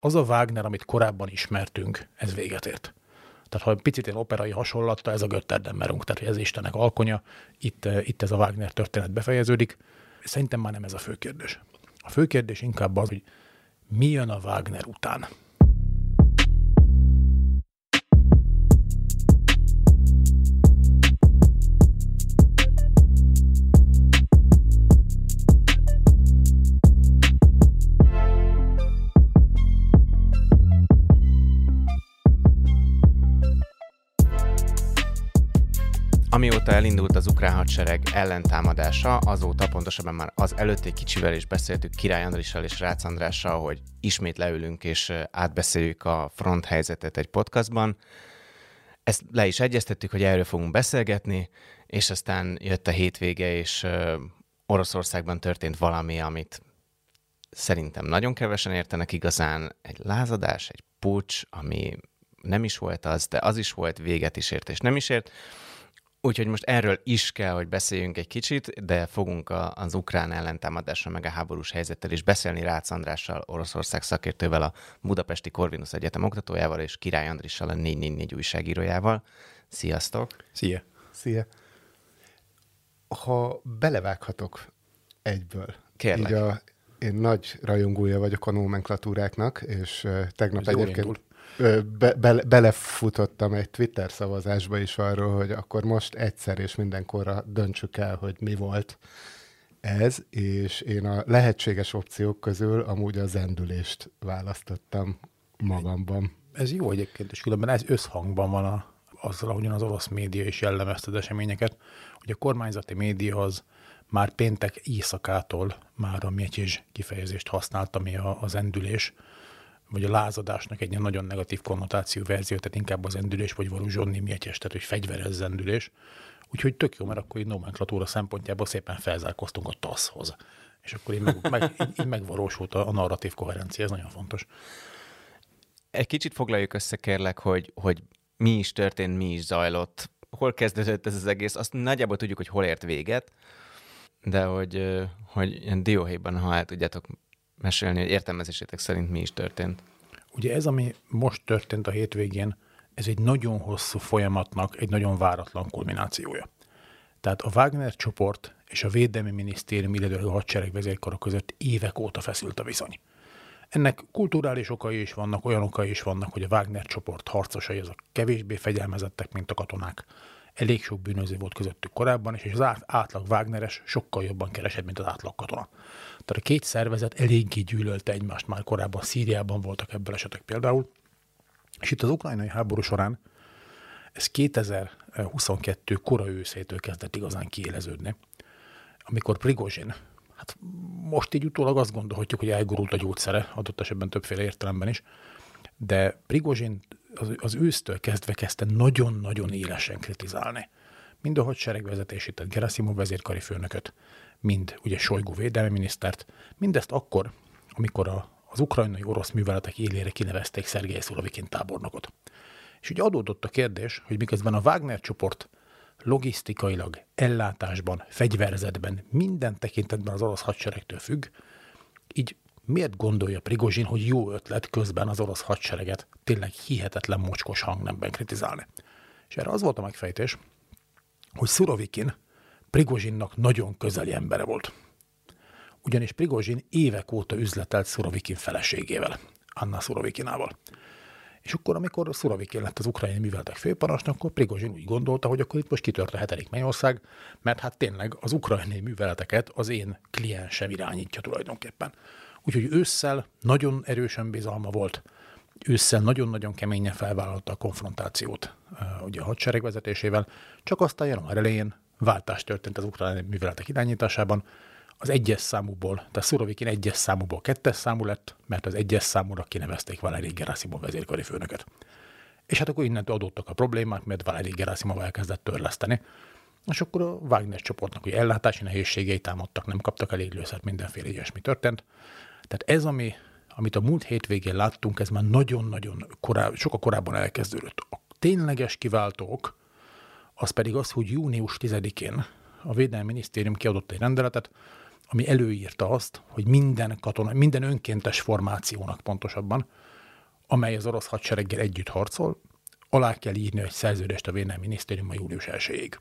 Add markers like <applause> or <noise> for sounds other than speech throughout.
az a Wagner, amit korábban ismertünk, ez véget ért. Tehát ha picit ilyen operai hasonlatta, ez a Götterdammerung, tehát ez Istenek alkonya, itt, itt ez a Wagner történet befejeződik. Szerintem már nem ez a fő kérdés. A fő kérdés inkább az, hogy mi jön a Wagner után. Amióta elindult az ukrán hadsereg ellentámadása, azóta pontosabban már az előtti kicsivel is beszéltük Király Andrissal és Rácz Andrással, hogy ismét leülünk és átbeszéljük a front helyzetet egy podcastban. Ezt le is egyeztettük, hogy erről fogunk beszélgetni, és aztán jött a hétvége, és Oroszországban történt valami, amit szerintem nagyon kevesen értenek igazán. Egy lázadás, egy pucs, ami nem is volt az, de az is volt, véget is ért és nem is ért. Úgyhogy most erről is kell, hogy beszéljünk egy kicsit, de fogunk a, az ukrán ellentámadásra meg a háborús helyzettel is beszélni Rácz Andrással, Oroszország szakértővel, a Budapesti Corvinus Egyetem oktatójával és Király Andrissal, a 444 újságírójával. Sziasztok! Szia! Szia! Ha belevághatok egyből. Kérlek. Így a, én nagy rajongója vagyok a nomenklatúráknak, és tegnap Ez jól egyébként indul. Be, be, belefutottam egy Twitter szavazásba is arról, hogy akkor most egyszer és mindenkorra döntsük el, hogy mi volt ez, és én a lehetséges opciók közül amúgy a zendülést választottam magamban. Ez jó egyébként, és különben ez összhangban van a, azzal, ahogyan az orosz média is jellemezte az eseményeket, hogy a kormányzati média az már péntek éjszakától már a mietyés kifejezést használta, ami a, az endülés, vagy a lázadásnak egy nagyon negatív konnotáció verzió, tehát inkább az endülés, vagy való zsonni mietyes, tehát hogy fegyveres zendülés. Úgyhogy tök jó, mert akkor így nomenklatúra szempontjából szépen felzárkoztunk a TASZ-hoz. És akkor így, meg, meg, így, megvalósult a, a narratív koherencia, ez nagyon fontos. Egy kicsit foglaljuk össze, kérlek, hogy, hogy mi is történt, mi is zajlott, hol kezdődött ez az egész. Azt nagyjából tudjuk, hogy hol ért véget, de hogy, hogy dióhéjban, ha el tudjátok mesélni, hogy értelmezésétek szerint mi is történt. Ugye ez, ami most történt a hétvégén, ez egy nagyon hosszú folyamatnak egy nagyon váratlan kulminációja. Tehát a Wagner csoport és a Védelmi Minisztérium, illetve a hadsereg vezérkara között évek óta feszült a viszony. Ennek kulturális okai is vannak, olyan okai is vannak, hogy a Wagner csoport harcosai azok kevésbé fegyelmezettek, mint a katonák. Elég sok bűnöző volt közöttük korábban, és az át- átlag Wagneres sokkal jobban keresett, mint az átlag katona. Tehát a két szervezet eléggé gyűlölte egymást már korábban, Szíriában voltak ebből esetek például. És itt az ukrajnai háború során ez 2022 kora őszétől kezdett igazán kiéleződni, amikor Prigozsin, hát most így utólag azt gondolhatjuk, hogy elgurult a gyógyszere, adott esetben többféle értelemben is, de Prigozsin az, az ősztől kezdve kezdte nagyon-nagyon élesen kritizálni. Mind a hadsereg vezetését, tehát Gerasimov vezérkari főnököt, mind ugye Sojgu védelmi minisztert, mindezt akkor, amikor a, az ukrajnai orosz műveletek élére kinevezték Szergei Szurovikin tábornokot. És ugye adódott a kérdés, hogy miközben a Wagner csoport logisztikailag, ellátásban, fegyverzetben, minden tekintetben az orosz hadseregtől függ, így miért gondolja Prigozsin, hogy jó ötlet közben az orosz hadsereget tényleg hihetetlen mocskos hangnemben kritizálni? És erre az volt a megfejtés, hogy Szurovikin Prigozsinnak nagyon közeli embere volt. Ugyanis Prigozsin évek óta üzletelt Szurovikin feleségével, Anna Szurovikinával. És akkor, amikor Szurovikin lett az ukrajnai műveletek főparancsnok, akkor Prigozsin úgy gondolta, hogy akkor itt most kitört a hetedik mennyország, mert hát tényleg az ukrajnai műveleteket az én kliensem irányítja tulajdonképpen. Úgyhogy ősszel nagyon erősen bizalma volt, ősszel nagyon-nagyon keményen felvállalta a konfrontációt uh, ugye a hadsereg vezetésével, csak aztán január elején váltás történt az ukrán műveletek irányításában, az egyes számúból, tehát Szurovikin egyes számúból kettes számú lett, mert az egyes számúra kinevezték Valeri Gerasimov vezérkari főnököt. És hát akkor innentől adottak a problémák, mert Valeri Gerasimov elkezdett törleszteni, és akkor a Wagner csoportnak hogy ellátási nehézségei támadtak, nem kaptak elég lőszert, mindenféle ilyesmi történt. Tehát ez, ami, amit a múlt hétvégén láttunk, ez már nagyon-nagyon korábban, sokkal korábban elkezdődött. A tényleges kiváltók, az pedig az, hogy június 10-én a Védelmi Minisztérium kiadott egy rendeletet, ami előírta azt, hogy minden katona, minden önkéntes formációnak pontosabban amely az orosz hadsereggel együtt harcol, alá kell írni egy szerződést a Védelmi Minisztérium a július 1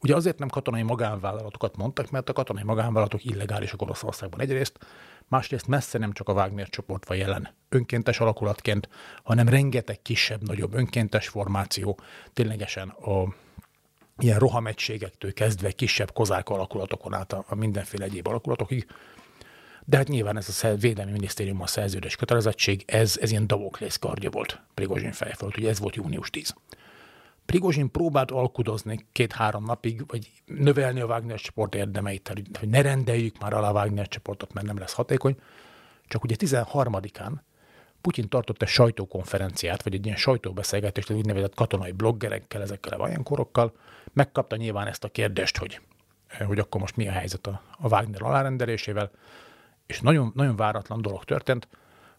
Ugye azért nem katonai magánvállalatokat mondtak, mert a katonai magánvállalatok illegálisak Oroszországban egyrészt, másrészt messze nem csak a Wagner csoport van jelen önkéntes alakulatként, hanem rengeteg kisebb-nagyobb önkéntes formáció, ténylegesen a ilyen rohamegységektől kezdve kisebb kozák alakulatokon át a, mindenféle egyéb alakulatokig. De hát nyilván ez a Védelmi Minisztériummal szerződés kötelezettség, ez, ez ilyen Damoklész kardja volt Prigozsin fejföld, ugye ez volt június 10. Prigozsin próbált alkudozni két-három napig, vagy növelni a Wagner csoport érdemeit, hogy ne rendeljük már alá a Wagner csoportot, mert nem lesz hatékony. Csak ugye 13-án Putyin tartott egy sajtókonferenciát, vagy egy ilyen sajtóbeszélgetést, egy úgynevezett katonai bloggerekkel, ezekkel a vajankorokkal. Megkapta nyilván ezt a kérdést, hogy, hogy akkor most mi a helyzet a, a Wagner alárendelésével, és nagyon, nagyon váratlan dolog történt.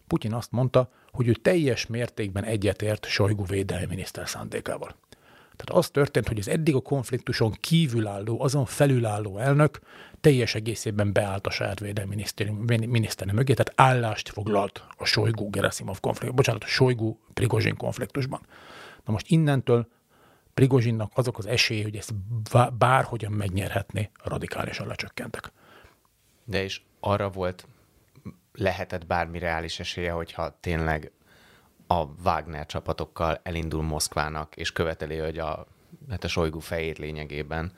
Putyin azt mondta, hogy ő teljes mértékben egyetért Sojgu védelmi miniszter szándékával. Tehát az történt, hogy az eddig a konfliktuson kívülálló, azon felülálló elnök teljes egészében beállt a saját védelmi miniszterem mögé, tehát állást foglalt a Sojgu Gerasimov konfliktusban, bocsánat, a Sojgu Prigozsin konfliktusban. Na most innentől Prigozsinnak azok az esélye, hogy ezt bárhogyan megnyerhetné, radikálisan lecsökkentek. De és arra volt, lehetett bármi reális esélye, hogyha tényleg a Wagner csapatokkal elindul Moszkvának, és követeli, hogy a, hát a Sojgu fejét lényegében,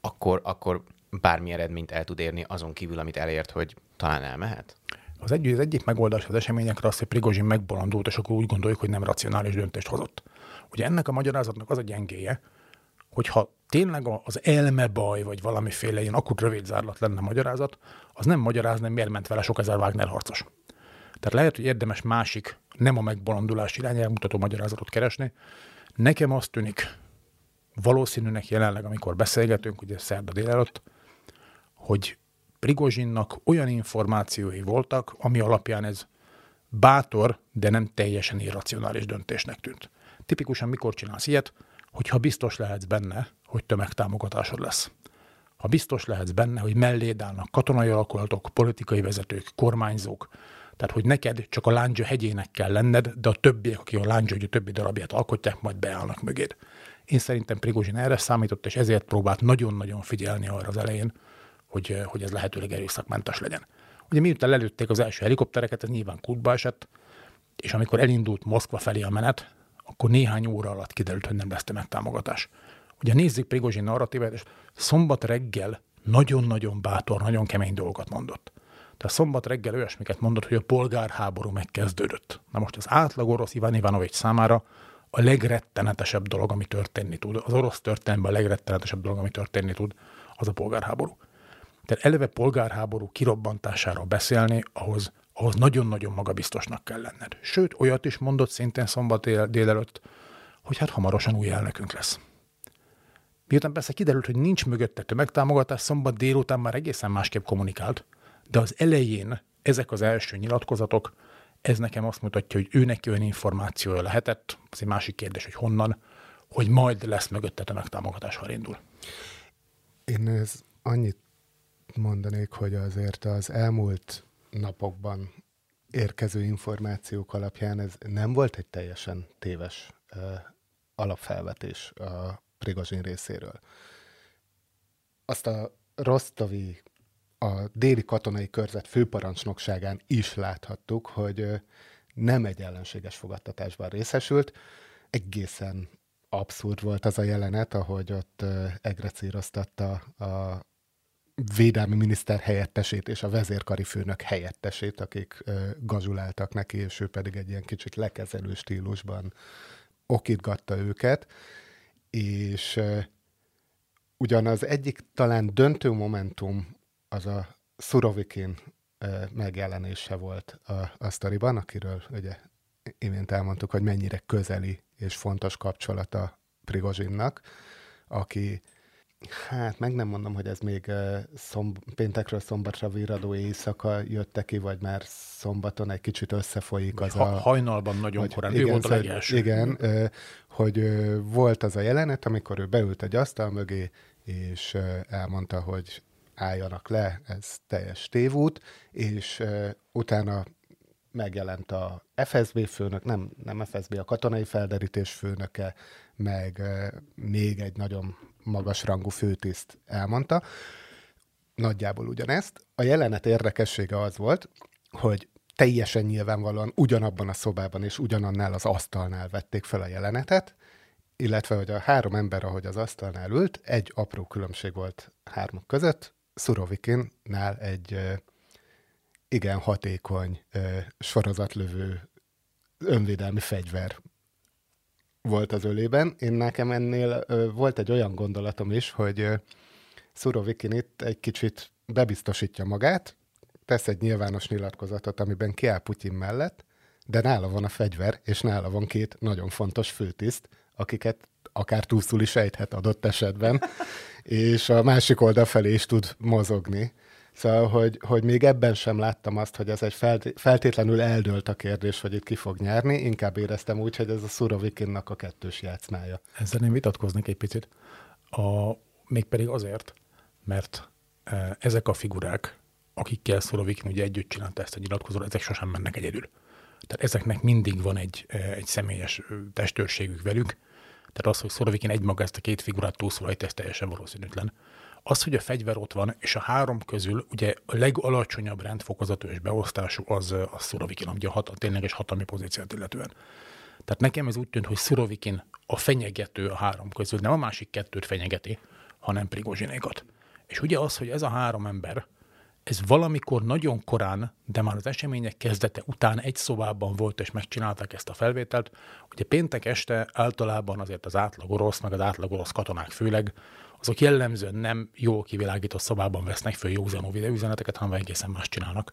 akkor, akkor bármi eredményt el tud érni, azon kívül, amit elért, hogy talán elmehet? Az, egy, az egyik megoldás az eseményekre az, hogy Prigozsin megbolondult, és akkor úgy gondoljuk, hogy nem racionális döntést hozott. Ugye ennek a magyarázatnak az a gyengéje, hogyha tényleg az elme baj, vagy valamiféle ilyen akut rövid zárlat lenne magyarázat, az nem magyarázna, miért ment vele sok ezer Wagner harcos. Tehát lehet, hogy érdemes másik, nem a megbolondulás irányába mutató magyarázatot keresni. Nekem azt tűnik valószínűnek jelenleg, amikor beszélgetünk, ugye szerda délelőtt, hogy Prigozsinnak olyan információi voltak, ami alapján ez bátor, de nem teljesen irracionális döntésnek tűnt. Tipikusan mikor csinálsz ilyet, hogyha biztos lehetsz benne, hogy tömegtámogatásod lesz. Ha biztos lehetsz benne, hogy melléd állnak katonai alakulatok, politikai vezetők, kormányzók, tehát, hogy neked csak a lándzsa hegyének kell lenned, de a többiek, akik a lándzsa a többi darabját alkotják, majd beállnak mögéd. Én szerintem Prigozsin erre számított, és ezért próbált nagyon-nagyon figyelni arra az elején, hogy, hogy ez lehetőleg erőszakmentes legyen. Ugye miután lelőtték az első helikoptereket, ez nyilván kútba esett, és amikor elindult Moszkva felé a menet, akkor néhány óra alatt kiderült, hogy nem lesz megtámogatás. Ugye nézzük Prigozsin narratívát, és szombat reggel nagyon-nagyon bátor, nagyon kemény dolgokat mondott. Tehát szombat reggel olyasmiket mondott, hogy a polgárháború megkezdődött. Na most az átlag orosz Iván Ivanovics számára a legrettenetesebb dolog, ami történni tud, az orosz történelemben a legrettenetesebb dolog, ami történni tud, az a polgárháború. Tehát eleve polgárháború kirobbantásáról beszélni, ahhoz, ahhoz nagyon-nagyon magabiztosnak kell lenned. Sőt, olyat is mondott szintén szombat dél, délelőtt, hogy hát hamarosan új elnökünk lesz. Miután persze kiderült, hogy nincs mögötte tömegtámogatás, szombat délután már egészen másképp kommunikált, de az elején ezek az első nyilatkozatok, ez nekem azt mutatja, hogy ő neki olyan információja lehetett, az egy másik kérdés, hogy honnan, hogy majd lesz mögötte tömegtámogatás, ha indul. Én ez annyit mondanék, hogy azért az elmúlt napokban érkező információk alapján ez nem volt egy teljesen téves alapfelvetés a Prigozsin részéről. Azt a Rostovi, a déli katonai körzet főparancsnokságán is láthattuk, hogy nem egy ellenséges fogadtatásban részesült. Egészen abszurd volt az a jelenet, ahogy ott egrecíroztatta a védelmi miniszter helyettesét és a vezérkari főnök helyettesét, akik gazuláltak neki, és ő pedig egy ilyen kicsit lekezelő stílusban okitgatta őket, és ugyan az egyik talán döntő momentum az a Szurovikin megjelenése volt a, a sztoriban, akiről ugye imént elmondtuk, hogy mennyire közeli és fontos kapcsolata Prigozsinnak, aki Hát meg nem mondom, hogy ez még szomb- péntekről szombatra viradó éjszaka jött ki, vagy már szombaton egy kicsit összefolyik az ha, a... Hajnalban nagyon hogy, korán, igen, ő volt a legelső. Igen, hogy volt az a jelenet, amikor ő beült egy asztal mögé, és elmondta, hogy álljanak le, ez teljes tévút, és utána megjelent a FSB főnök, nem, nem FSB, a katonai felderítés főnöke, meg még egy nagyon magas rangú főtiszt elmondta. Nagyjából ugyanezt. A jelenet érdekessége az volt, hogy teljesen nyilvánvalóan ugyanabban a szobában és ugyanannál az asztalnál vették fel a jelenetet, illetve hogy a három ember, ahogy az asztalnál ült, egy apró különbség volt hármuk között, Szurovikinnál egy igen hatékony sorozatlövő önvédelmi fegyver volt az ölében. Én nekem ennél volt egy olyan gondolatom is, hogy Szurovikin itt egy kicsit bebiztosítja magát, tesz egy nyilvános nyilatkozatot, amiben kiáll Putyin mellett, de nála van a fegyver, és nála van két nagyon fontos főtiszt, akiket akár túlszul is ejthet adott esetben, <laughs> és a másik oldal felé is tud mozogni. Szóval, hogy, hogy még ebben sem láttam azt, hogy ez egy feltétlenül eldőlt a kérdés, hogy itt ki fog nyerni, inkább éreztem úgy, hogy ez a Szurovikinnak a kettős játszmája. Ezzel én vitatkoznék egy picit. A, mégpedig azért, mert e, ezek a figurák, akikkel Szurovikin ugye együtt csinálta ezt a nyilatkozót, ezek sosem mennek egyedül. Tehát ezeknek mindig van egy, e, egy személyes testőrségük velük, tehát az, hogy Szorovikin egymaga ezt a két figurát túlszólajt, ez teljesen valószínűtlen. Az, hogy a fegyver ott van, és a három közül ugye a legalacsonyabb rendfokozatú és beosztású az a Szorovikin, ugye a hat, a tényleges hatalmi pozíciót illetően. Tehát nekem ez úgy tűnt, hogy Szurovikin a fenyegető a három közül, nem a másik kettőt fenyegeti, hanem Prigozsinékat. És ugye az, hogy ez a három ember, ez valamikor nagyon korán, de már az események kezdete után egy szobában volt, és megcsinálták ezt a felvételt. Ugye péntek este általában azért az átlag orosz, meg az átlag orosz katonák főleg, azok jellemzően nem jól kivilágított szobában vesznek föl józanó videóüzeneteket, hanem egészen más csinálnak.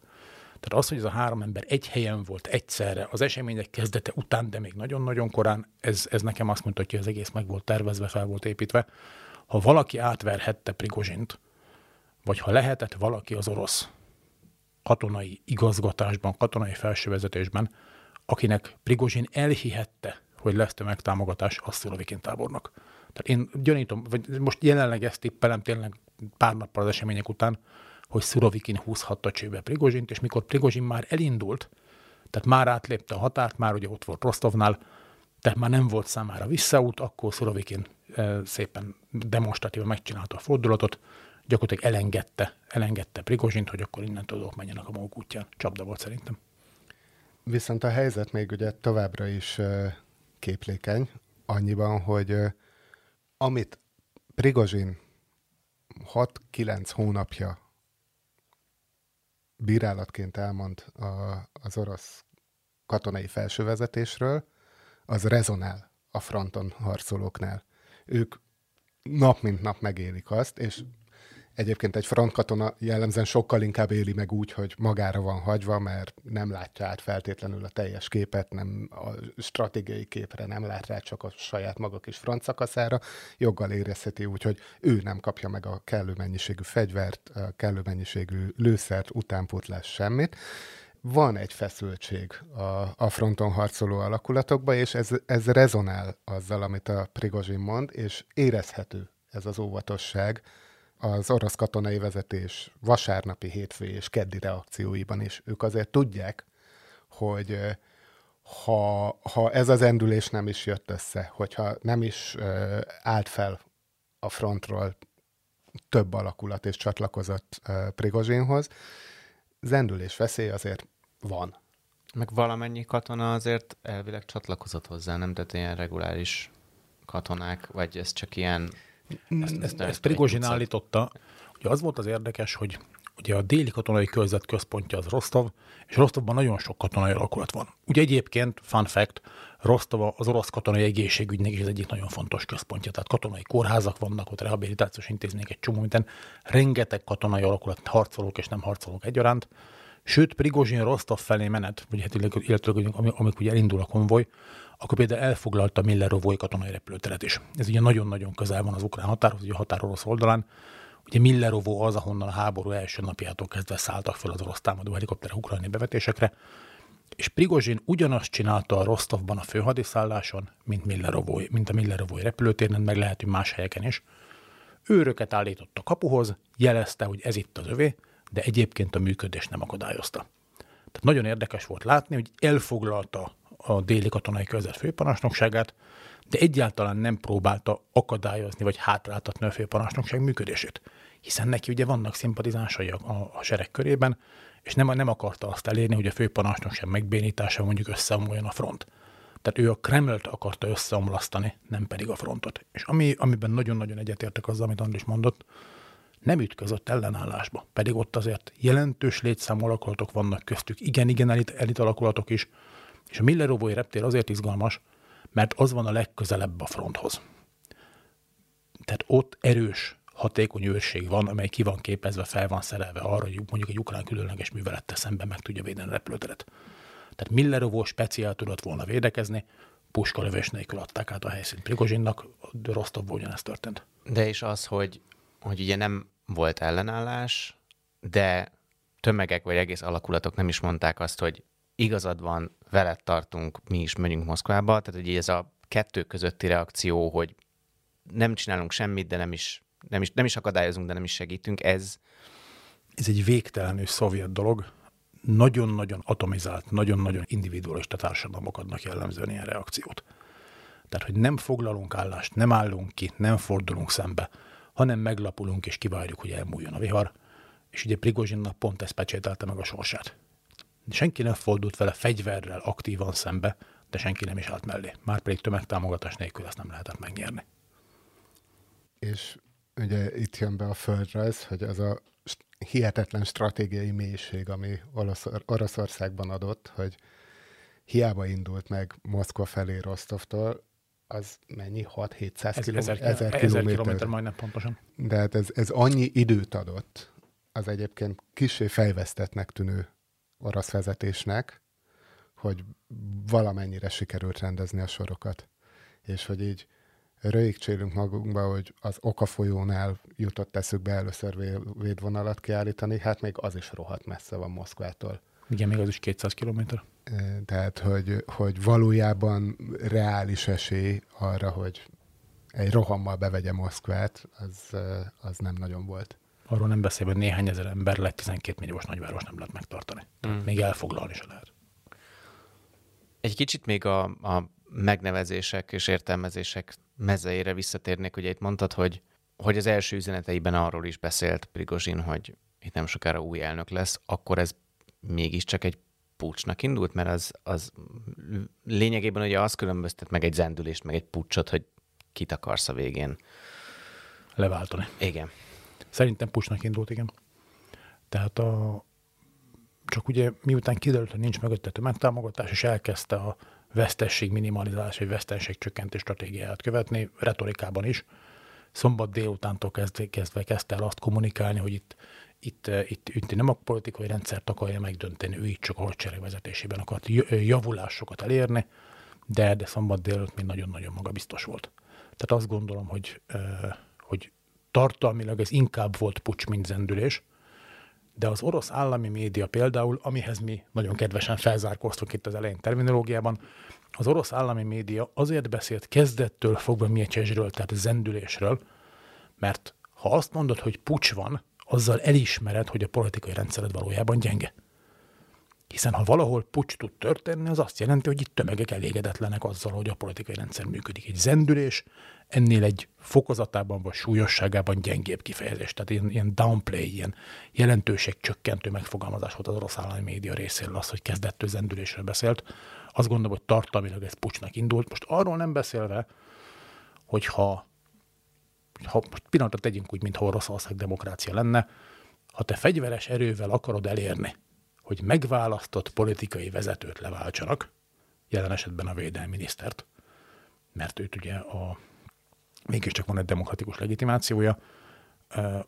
Tehát az, hogy ez a három ember egy helyen volt egyszerre, az események kezdete után, de még nagyon-nagyon korán, ez, ez nekem azt mutatja, hogy az egész meg volt tervezve, fel volt építve. Ha valaki átverhette Prigozsint, vagy ha lehetett valaki az orosz katonai igazgatásban, katonai felsővezetésben, akinek Prigozsin elhihette, hogy lesz tömegtámogatás, az Szurovikin tábornok. Tehát én gyanítom, vagy most jelenleg ezt tippelem tényleg pár nappal az események után, hogy Szurovikin húzhatta csőbe Prigozsint, és mikor Prigozsin már elindult, tehát már átlépte a határt, már ugye ott volt Rostovnál, tehát már nem volt számára visszaút, akkor Szurovikin eh, szépen demonstratívan megcsinálta a fordulatot, gyakorlatilag elengedte, elengedte Prigozsint, hogy akkor innen tudok menjenek a maguk útján. Csapda volt szerintem. Viszont a helyzet még ugye továbbra is képlékeny, annyiban, hogy amit Prigozsin 6-9 hónapja bírálatként elmond a, az orosz katonai felsővezetésről, az rezonál a fronton harcolóknál. Ők nap mint nap megélik azt, és Egyébként egy frontkatona jellemzően sokkal inkább éli meg úgy, hogy magára van hagyva, mert nem látja át feltétlenül a teljes képet, nem a stratégiai képre nem lát rá, csak a saját maga kis front szakaszára. Joggal érezheti úgy, hogy ő nem kapja meg a kellő mennyiségű fegyvert, kellő mennyiségű lőszert, utánpótlás semmit van egy feszültség a, a fronton harcoló alakulatokban, és ez, ez rezonál azzal, amit a Prigozsin mond, és érezhető ez az óvatosság, az orosz katonai vezetés vasárnapi, hétfő és keddi reakcióiban is. Ők azért tudják, hogy ha, ha ez az endülés nem is jött össze, hogyha nem is állt fel a frontról több alakulat és csatlakozott Prigozsinhoz, zendülés veszély azért van. Meg valamennyi katona azért elvileg csatlakozott hozzá, nem? Tehát ilyen reguláris katonák, vagy ez csak ilyen ezt, ezt, ezt Prigozsin állította. Ugye az volt az érdekes, hogy ugye a déli katonai körzet központja az Rostov, és Rostovban nagyon sok katonai alakulat van. Ugye egyébként, fun fact, Rostov az orosz katonai egészségügynek is az egyik nagyon fontos központja, tehát katonai kórházak vannak, ott rehabilitációs intézmények, egy csomó minden, rengeteg katonai alakulat, harcolók és nem harcolók egyaránt, Sőt, Prigozsin Rostov felé menet, vagy hát illetve amikor ugye elindul a konvoj, akkor például elfoglalta Millerovói katonai repülőteret is. Ez ugye nagyon-nagyon közel van az ukrán határhoz, ugye a határ orosz oldalán. Ugye Millerovó az, ahonnan a háború első napjától kezdve szálltak fel az orosz támadó helikopterek ukrajnai bevetésekre, és Prigozsin ugyanazt csinálta a Rostovban a főhadiszálláson, mint, Millerovói, mint a Millerovói repülőtéren, meg lehet, hogy más helyeken is. Őröket állított a kapuhoz, jelezte, hogy ez itt az övé, de egyébként a működés nem akadályozta. Tehát nagyon érdekes volt látni, hogy elfoglalta a déli katonai körzet főparancsnokságát, de egyáltalán nem próbálta akadályozni vagy hátráltatni a főparancsnokság működését. Hiszen neki ugye vannak szimpatizánsai a, a sereg körében, és nem, nem akarta azt elérni, hogy a főparancsnokság megbénítása mondjuk összeomoljon a front. Tehát ő a Kremlt akarta összeomlasztani, nem pedig a frontot. És ami, amiben nagyon-nagyon egyetértek azzal, amit Andris mondott, nem ütközött ellenállásba. Pedig ott azért jelentős létszámú alakulatok vannak köztük, igen-igen elit, elit alakulatok is. És a Millerovói reptér azért izgalmas, mert az van a legközelebb a fronthoz. Tehát ott erős, hatékony őrség van, amely ki van képezve, fel van szerelve arra, hogy mondjuk egy ukrán különleges művelettel szemben meg tudja védeni a repülőteret. Tehát Millerovó speciál tudott volna védekezni, puskalövés nélkül adták át a helyszínt Prigozsinnak, de Rostovban ugyanezt történt. De is az, hogy, hogy ugye nem volt ellenállás, de tömegek vagy egész alakulatok nem is mondták azt, hogy igazad van, veled tartunk, mi is megyünk Moszkvába. Tehát ugye ez a kettő közötti reakció, hogy nem csinálunk semmit, de nem is, nem is, nem is akadályozunk, de nem is segítünk, ez... Ez egy végtelenül szovjet dolog. Nagyon-nagyon atomizált, nagyon-nagyon individualista társadalmak adnak jellemzően ilyen reakciót. Tehát, hogy nem foglalunk állást, nem állunk ki, nem fordulunk szembe, hanem meglapulunk és kivárjuk, hogy elmúljon a vihar. És ugye Prigozsinnak pont ezt pecsételte meg a sorsát. Senki nem fordult vele fegyverrel aktívan szembe, de senki nem is állt mellé. Már pedig tömegtámogatás nélkül ezt nem lehetett megnyerni. És ugye itt jön be a földrajz, hogy az a hihetetlen stratégiai mélység, ami Oroszországban adott, hogy hiába indult meg Moszkva felé Rostovtól, az mennyi? 6-700 kilométer? 1000 kilométer majdnem pontosan. De hát ez, ez annyi időt adott az egyébként kisé fejvesztetnek tűnő orosz vezetésnek, hogy valamennyire sikerült rendezni a sorokat. És hogy így röjgcsélünk magunkba, hogy az Okafolyónál jutott eszükbe először védvonalat kiállítani, hát még az is rohadt messze van Moszkvától. Igen, még az is 200 kilométer. Tehát, hogy, hogy valójában reális esély arra, hogy egy rohammal bevegye Moszkvát, az, az nem nagyon volt. Arról nem beszélve, hogy néhány ezer ember lett 12 milliós nagyváros nem lehet megtartani. Mm. Még elfoglalni se lehet. Egy kicsit még a, a megnevezések és értelmezések mezeire visszatérnék. Ugye itt mondtad, hogy, hogy az első üzeneteiben arról is beszélt Prigozsin, hogy itt nem sokára új elnök lesz, akkor ez mégiscsak egy pucsnak indult, mert az, az lényegében ugye az különböztet meg egy zendülést, meg egy pucsot, hogy kit akarsz a végén. Leváltani. Igen. Szerintem pucsnak indult, igen. Tehát a, csak ugye miután kiderült, hogy nincs mögötte tömegtámogatás, és elkezdte a vesztesség minimalizálás, vagy vesztesség csökkentés stratégiáját követni, retorikában is. Szombat délutántól kezdve, kezdve kezdte el azt kommunikálni, hogy itt, itt, itt, itt nem a politikai rendszert akarja megdönteni, ő itt csak a hadsereg vezetésében akart javulásokat elérni, de, de szombat délután még nagyon-nagyon magabiztos volt. Tehát azt gondolom, hogy tartalmilag ez inkább volt pucs, mint zendülés, de az orosz állami média például, amihez mi nagyon kedvesen felzárkóztunk itt az elején terminológiában, az orosz állami média azért beszélt kezdettől fogva Miecsesről, tehát zendülésről, mert ha azt mondod, hogy pucs van, azzal elismered, hogy a politikai rendszered valójában gyenge. Hiszen ha valahol pucs tud történni, az azt jelenti, hogy itt tömegek elégedetlenek azzal, hogy a politikai rendszer működik. Egy zendülés ennél egy fokozatában vagy súlyosságában gyengébb kifejezés. Tehát ilyen, ilyen downplay, ilyen jelentőség csökkentő megfogalmazás volt az orosz állami média részéről az, hogy kezdettől zendülésről beszélt. Azt gondolom, hogy tartalmilag ez pucsnak indult. Most arról nem beszélve, hogyha ha most pillanatot tegyünk úgy, mintha Oroszország demokrácia lenne, ha te fegyveres erővel akarod elérni, hogy megválasztott politikai vezetőt leváltsanak, jelen esetben a védelmi minisztert, mert őt ugye a, mégiscsak van egy demokratikus legitimációja,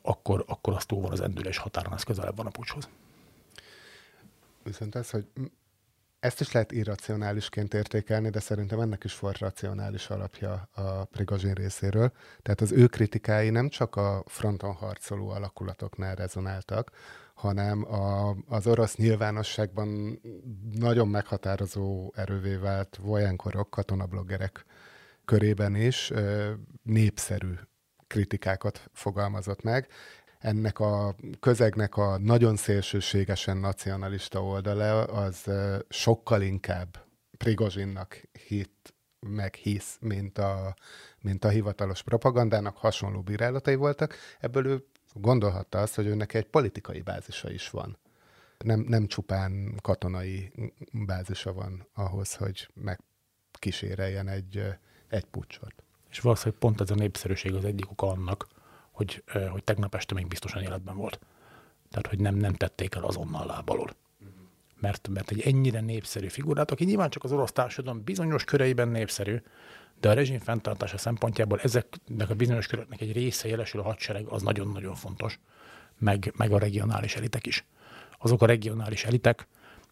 akkor, akkor az túl van az endülés határon, az közelebb van a pucshoz. Viszont ez, hogy ezt is lehet irracionálisként értékelni, de szerintem ennek is volt racionális alapja a Prigozsin részéről. Tehát az ő kritikái nem csak a fronton harcoló alakulatoknál rezonáltak, hanem a, az orosz nyilvánosságban nagyon meghatározó erővé vált vojenkorok, katonabloggerek körében is népszerű kritikákat fogalmazott meg. ennek a közegnek a nagyon szélsőségesen nacionalista oldala az sokkal inkább Prigozsinnak hit meg hisz, mint a, mint a hivatalos propagandának hasonló bírálatai voltak. Ebből ő gondolhatta azt, hogy őnek egy politikai bázisa is van. Nem, nem csupán katonai bázisa van ahhoz, hogy megkíséreljen egy, egy pucsot. És valószínűleg pont ez a népszerűség az egyik oka annak, hogy, hogy tegnap este még biztosan életben volt. Tehát, hogy nem, nem tették el azonnal lábalól. Mert, mert egy ennyire népszerű figurát, aki nyilván csak az orosz társadalom bizonyos köreiben népszerű, de a rezsim fenntartása szempontjából ezeknek a bizonyos köröknek egy része jelesül a hadsereg, az nagyon-nagyon fontos, meg, meg a regionális elitek is. Azok a regionális elitek,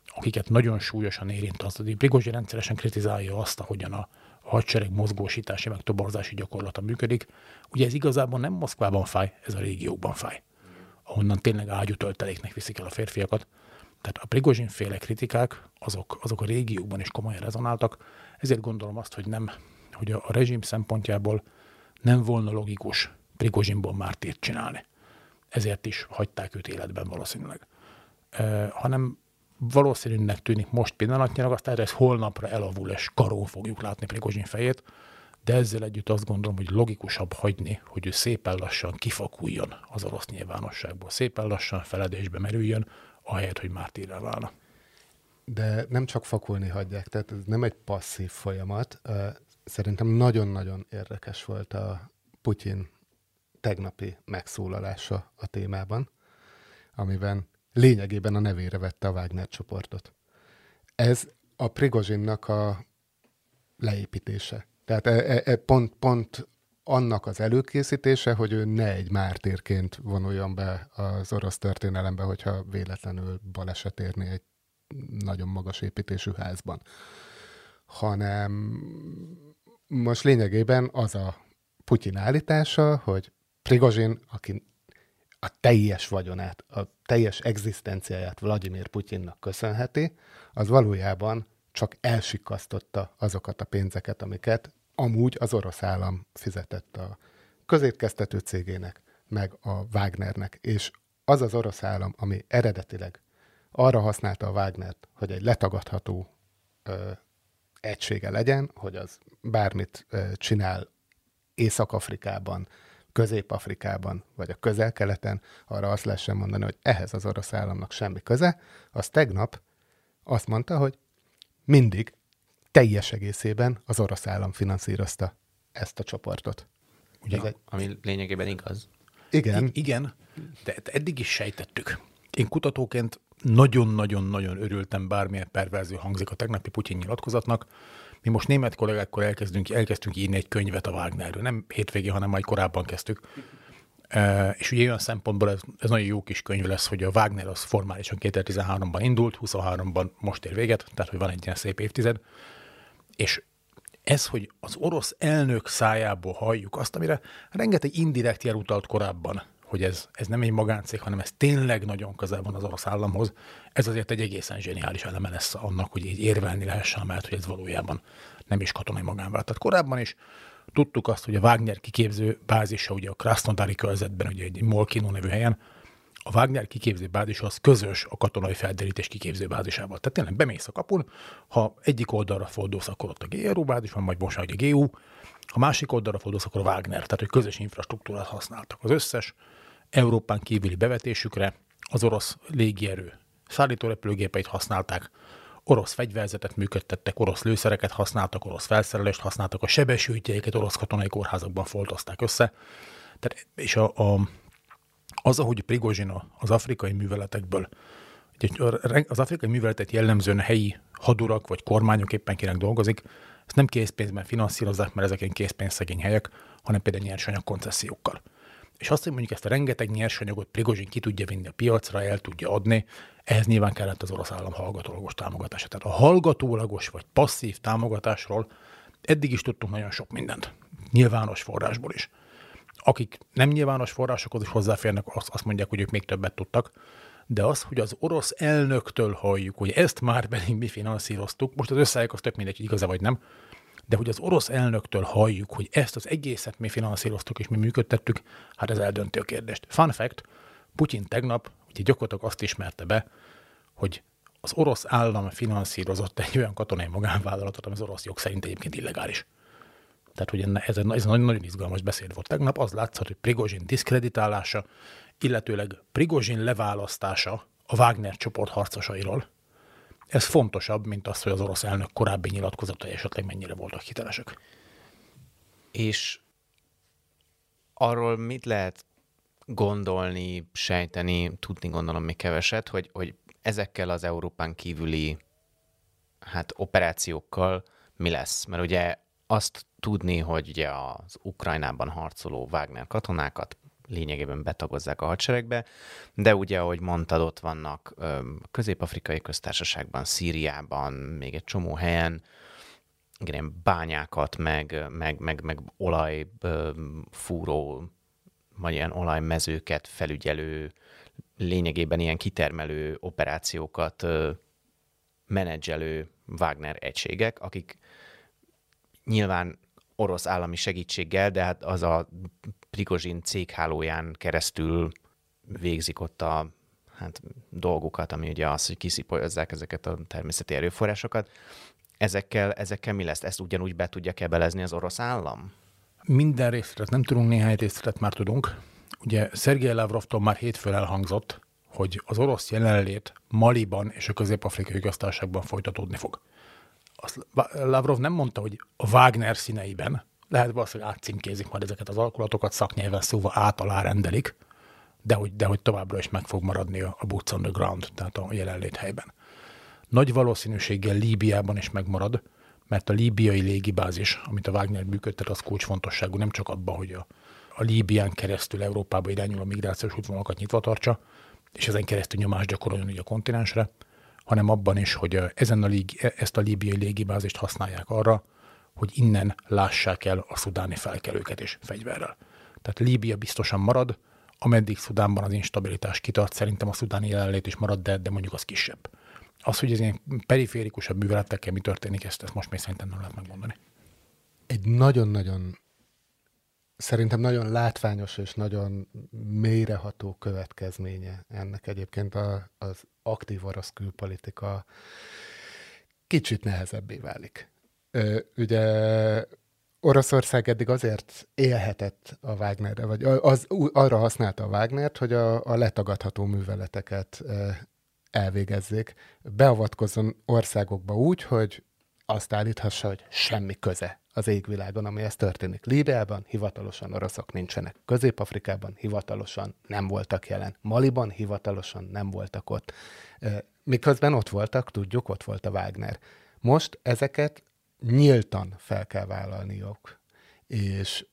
akiket nagyon súlyosan érint az, hogy Prigozsi rendszeresen kritizálja azt, ahogyan a, a hadsereg mozgósítási, meg toborzási gyakorlata működik. Ugye ez igazából nem Moszkvában fáj, ez a régiókban fáj, ahonnan tényleg ágyútölteléknek viszik el a férfiakat. Tehát a Prigozsin féle kritikák, azok, azok a régiókban is komolyan rezonáltak, ezért gondolom azt, hogy nem, hogy a, a rezsim szempontjából nem volna logikus Prigozsinból mártírt csinálni. Ezért is hagyták őt életben valószínűleg. E, hanem valószínűnek tűnik most pillanatnyilag, aztán ez holnapra elavul, és karón fogjuk látni Prigozsin fejét, de ezzel együtt azt gondolom, hogy logikusabb hagyni, hogy ő szépen lassan kifakuljon az orosz nyilvánosságból, szépen lassan feledésbe merüljön, ahelyett, hogy mártírrá válna. De nem csak fakulni hagyják, tehát ez nem egy passzív folyamat. Szerintem nagyon-nagyon érdekes volt a Putyin tegnapi megszólalása a témában, amiben lényegében a nevére vette a Wagner csoportot. Ez a Prigozsinnak a leépítése. Tehát e, e, e pont, pont annak az előkészítése, hogy ő ne egy mártírként vonuljon be az orosz történelembe, hogyha véletlenül baleset érni egy nagyon magas építésű házban. Hanem most lényegében az a Putyin állítása, hogy Prigozsin, aki a teljes vagyonát, a teljes egzisztenciáját Vladimir Putyinnak köszönheti, az valójában csak elsikasztotta azokat a pénzeket, amiket amúgy az orosz állam fizetett a közétkeztető cégének, meg a Wagnernek, és az az orosz állam, ami eredetileg arra használta a Wagnert, hogy egy letagadható ö, egysége legyen, hogy az bármit csinál Észak-Afrikában, Közép-Afrikában, vagy a közel-keleten, arra azt lehessen mondani, hogy ehhez az orosz államnak semmi köze, az tegnap azt mondta, hogy mindig teljes egészében az orosz állam finanszírozta ezt a csoportot. Ugye, egy... ami lényegében igaz. Igen. I- igen, de eddig is sejtettük. Én kutatóként nagyon-nagyon-nagyon örültem, bármilyen perverző hangzik a tegnapi Putyin nyilatkozatnak. Mi most német kollégákkal elkezdünk, elkezdtünk írni egy könyvet a Wagnerről. Nem hétvégén, hanem majd korábban kezdtük. Uh, és ugye olyan szempontból ez, ez nagyon jó kis könyv lesz, hogy a Wagner az formálisan 2013-ban indult, 23-ban most ér véget, tehát hogy van egy ilyen szép évtized. És ez, hogy az orosz elnök szájából halljuk azt, amire rengeteg indirekt jel utalt korábban, hogy ez, ez nem egy magáncég, hanem ez tényleg nagyon közel van az orosz államhoz, ez azért egy egészen zseniális eleme lesz annak, hogy így érvelni lehessen, mert hogy ez valójában nem is katonai magánvállalat. Korábban is tudtuk azt, hogy a Wagner kiképző bázisa ugye a Krasnodari körzetben, ugye egy Molkino nevű helyen, a Wagner kiképző bázis az közös a katonai felderítés kiképző bázisával. Tehát tényleg bemész a kapun, ha egyik oldalra fordulsz, akkor ott a GRU bázis van, vagy most a GU, ha másik oldalra fordulsz, akkor a Wagner, tehát hogy közös infrastruktúrát használtak. Az összes Európán kívüli bevetésükre az orosz légierő szállítórepülőgépeit használták, orosz fegyverzetet működtettek, orosz lőszereket használtak, orosz felszerelést használtak, a sebesültjeiket orosz katonai kórházakban foltozták össze. Tehát, és a, a, az, ahogy Prigozsina az afrikai műveletekből, az afrikai műveletet jellemzően helyi hadurak vagy kormányok éppen kinek dolgozik, ezt nem készpénzben finanszírozzák, mert ezek ilyen készpénzszegény helyek, hanem például nyersanyag koncesziókkal. És azt, hogy mondjuk ezt a rengeteg nyersanyagot Prigozsin ki tudja vinni a piacra, el tudja adni, ehhez nyilván kellett az orosz állam hallgatólagos támogatása. Tehát a hallgatólagos vagy passzív támogatásról eddig is tudtunk nagyon sok mindent. Nyilvános forrásból is akik nem nyilvános forrásokhoz is hozzáférnek, azt, azt mondják, hogy ők még többet tudtak, de az, hogy az orosz elnöktől halljuk, hogy ezt már pedig mi finanszíroztuk, most az összeálljuk az tök mindegy, hogy igaz vagy nem, De hogy az orosz elnöktől halljuk, hogy ezt az egészet mi finanszíroztuk és mi működtettük, hát ez eldönti a kérdést. Fun fact, Putyin tegnap ugye gyakorlatilag azt ismerte be, hogy az orosz állam finanszírozott egy olyan katonai magánvállalatot, ami az orosz jog szerint egyébként illegális. Tehát, hogy ez egy, ez egy nagyon izgalmas beszéd volt tegnap. Az látszott, hogy Prigozsin diszkreditálása, illetőleg Prigozsin leválasztása a Wagner csoport harcosairól, ez fontosabb, mint az, hogy az orosz elnök korábbi nyilatkozatai esetleg mennyire voltak hitelesek. És arról mit lehet gondolni, sejteni, tudni gondolom még keveset, hogy, hogy ezekkel az Európán kívüli hát operációkkal mi lesz? Mert ugye azt tudni, hogy ugye az Ukrajnában harcoló Wagner katonákat lényegében betagozzák a hadseregbe, de ugye, ahogy mondtad, ott vannak közép-afrikai köztársaságban, Szíriában, még egy csomó helyen, ilyen bányákat, meg, meg, meg, meg olajfúró, vagy ilyen olajmezőket felügyelő, lényegében ilyen kitermelő operációkat menedzselő Wagner egységek, akik nyilván orosz állami segítséggel, de hát az a Prigozsin céghálóján keresztül végzik ott a hát, dolgokat, ami ugye az, hogy kiszipolyozzák ezeket a természeti erőforrásokat. Ezekkel, ezekkel mi lesz? Ezt ugyanúgy be tudja kebelezni az orosz állam? Minden részletet nem tudunk, néhány részletet már tudunk. Ugye Szergej Lavrovtól már hétfőn elhangzott, hogy az orosz jelenlét Maliban és a közép-afrikai köztársaságban folytatódni fog. Azt Lavrov nem mondta, hogy a Wagner színeiben, lehet valószínűleg átcímkézik majd ezeket az alkulatokat, szaknyelven szóval átalá rendelik, de hogy, de hogy továbbra is meg fog maradni a, a boots on the ground, tehát a jelenlét helyben. Nagy valószínűséggel Líbiában is megmarad, mert a líbiai légibázis, amit a Wagner működtet, az kulcsfontosságú nem csak abban, hogy a, a Líbián keresztül Európába irányuló migrációs útvonalakat nyitva tartsa, és ezen keresztül nyomást gyakoroljon a kontinensre, hanem abban is, hogy ezen a légi, e, ezt a líbiai légibázist használják arra, hogy innen lássák el a szudáni felkelőket és fegyverrel. Tehát Líbia biztosan marad, ameddig Szudánban az instabilitás kitart, szerintem a szudáni jelenlét is marad, de, de mondjuk az kisebb. Az, hogy ez ilyen periférikusabb műveletekkel mi történik, ezt, ezt most még szerintem nem lehet megmondani. Egy nagyon-nagyon szerintem nagyon látványos és nagyon mélyreható következménye ennek egyébként a, az aktív orosz külpolitika kicsit nehezebbé válik. Ugye Oroszország eddig azért élhetett a Wagnerre, vagy az, arra használta a Wagnert, hogy a, a letagadható műveleteket elvégezzék, beavatkozzon országokba úgy, hogy azt állíthassa, hogy semmi köze az égvilágon, ami ez történik. Líbiában hivatalosan oroszok nincsenek. Közép-Afrikában hivatalosan nem voltak jelen. Maliban hivatalosan nem voltak ott. Miközben ott voltak, tudjuk, ott volt a Wagner. Most ezeket nyíltan fel kell vállalniuk. És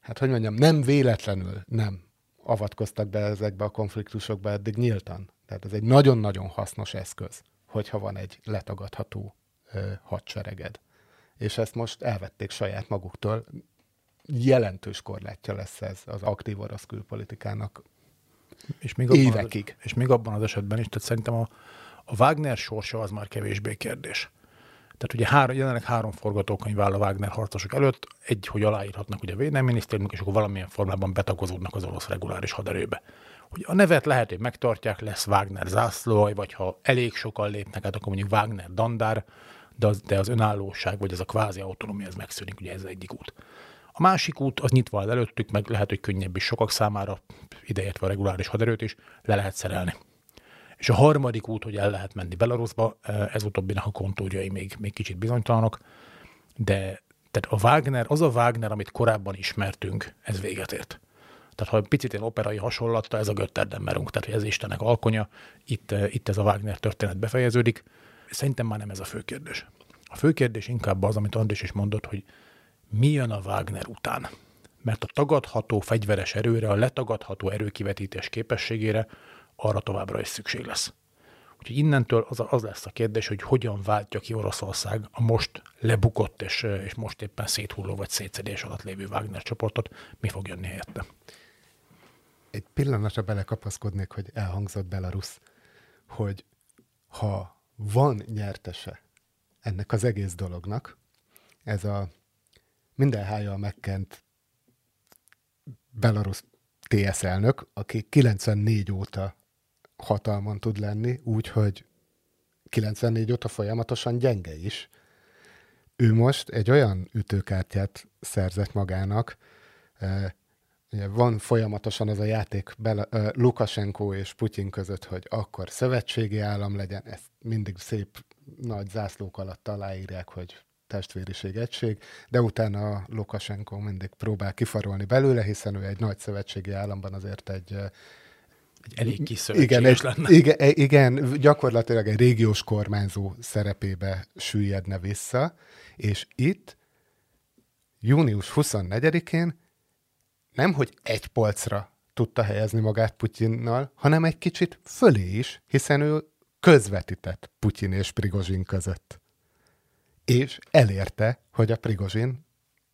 hát hogy mondjam, nem véletlenül nem avatkoztak be ezekbe a konfliktusokba eddig nyíltan. Tehát ez egy nagyon-nagyon hasznos eszköz, hogyha van egy letagadható hadsereged és ezt most elvették saját maguktól. Jelentős korlátja lesz ez az aktív orosz külpolitikának és még abban évekig. Az, és még abban az esetben is, tehát szerintem a, a Wagner sorsa az már kevésbé kérdés. Tehát ugye három, jelenleg három forgatókönyv áll a Wagner harcosok előtt, egy, hogy aláírhatnak ugye a Védelmi Minisztériumok, és akkor valamilyen formában betagozódnak az orosz reguláris haderőbe. Hogy a nevet lehet, hogy megtartják, lesz Wagner zászlóaj, vagy ha elég sokan lépnek át, akkor mondjuk Wagner dandár, de az, de az önállóság, vagy ez a kvázi autonómia, ez megszűnik, ugye ez egyik út. A másik út az nyitva áll előttük, meg lehet, hogy könnyebb is sokak számára, ideértve a reguláris haderőt is, le lehet szerelni. És a harmadik út, hogy el lehet menni Belarusba, ez utóbbinak a kontódjai még, még kicsit bizonytalanok, de tehát a Wagner, az a Wagner, amit korábban ismertünk, ez véget ért. Tehát ha egy picit ilyen operai hasonlatta, ez a Götterdammerung, tehát ez Istenek alkonya, itt, itt ez a Wagner történet befejeződik, Szerintem már nem ez a fő kérdés. A fő kérdés inkább az, amit Andris is mondott, hogy mi jön a Wagner után. Mert a tagadható fegyveres erőre, a letagadható erőkivetítés képességére arra továbbra is szükség lesz. Úgyhogy innentől az, az lesz a kérdés, hogy hogyan váltja ki Oroszország a most lebukott és, és most éppen széthulló vagy szétszedés alatt lévő Wagner csoportot, mi fog jönni helyette. Egy pillanatra belekapaszkodnék, hogy elhangzott Belarus, hogy ha van nyertese ennek az egész dolognak, ez a minden hájjal megkent Belarus TS elnök, aki 94 óta hatalmon tud lenni, úgyhogy 94 óta folyamatosan gyenge is. Ő most egy olyan ütőkártyát szerzett magának, van folyamatosan az a játék Bela, Lukashenko és Putyin között, hogy akkor szövetségi állam legyen, ezt mindig szép nagy zászlók alatt aláírják, hogy testvériség, egység, de utána a Lukashenko mindig próbál kifarolni belőle, hiszen ő egy nagy szövetségi államban azért egy egy elég kis igen, egy, lenne. Igen, igen, gyakorlatilag egy régiós kormányzó szerepébe süllyedne vissza, és itt június 24-én nem, hogy egy polcra tudta helyezni magát Putyinnal, hanem egy kicsit fölé is, hiszen ő közvetített Putyin és Prigozsin között. És elérte, hogy a Prigozsin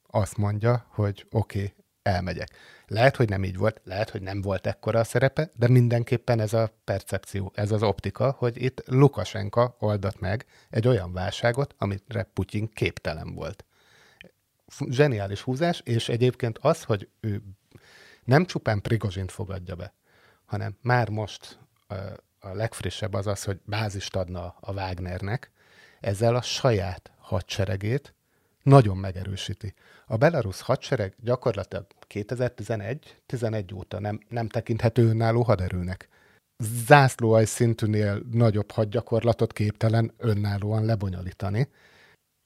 azt mondja, hogy oké, okay, elmegyek. Lehet, hogy nem így volt, lehet, hogy nem volt ekkora a szerepe, de mindenképpen ez a percepció, ez az optika, hogy itt Lukasenka oldott meg egy olyan válságot, amire Putyin képtelen volt zseniális húzás, és egyébként az, hogy ő nem csupán Prigozsint fogadja be, hanem már most a legfrissebb az az, hogy bázist adna a Wagnernek, ezzel a saját hadseregét nagyon megerősíti. A belarusz hadsereg gyakorlatilag 2011-11 óta nem, nem tekinthető önálló haderőnek. Zászlóaj szintűnél nagyobb hadgyakorlatot képtelen önállóan lebonyolítani.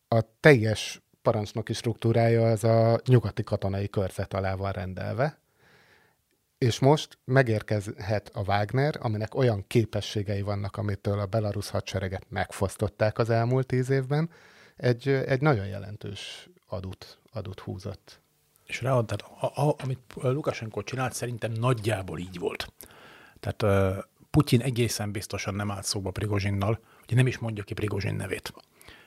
A teljes parancsnoki struktúrája az a nyugati katonai körzet alá van rendelve, és most megérkezhet a Wagner, aminek olyan képességei vannak, amitől a belarusz hadsereget megfosztották az elmúlt tíz évben, egy, egy nagyon jelentős adut, adut húzott. És rá, a, amit Lukashenko csinált, szerintem nagyjából így volt. Tehát uh, Putyin egészen biztosan nem állt szóba Prigozsinnal, ugye nem is mondja ki Prigozsin nevét.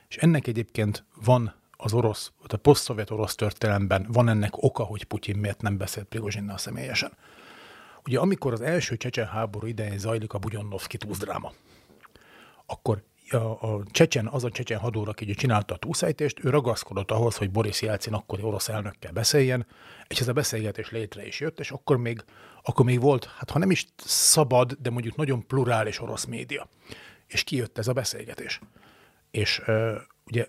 És ennek egyébként van az orosz, a poszt orosz történelemben van ennek oka, hogy Putyin miért nem beszélt Prigozsinnal személyesen. Ugye amikor az első csecsen háború idején zajlik a Bugyonnovszki túzdráma, akkor a, a csecsen, az a csecsen hadúr, aki csinálta a túlszejtést, ő ragaszkodott ahhoz, hogy Boris Jelcin akkori orosz elnökkel beszéljen, és ez a beszélgetés létre is jött, és akkor még, akkor még volt, hát ha nem is szabad, de mondjuk nagyon plurális orosz média. És kijött ez a beszélgetés. És ö, ugye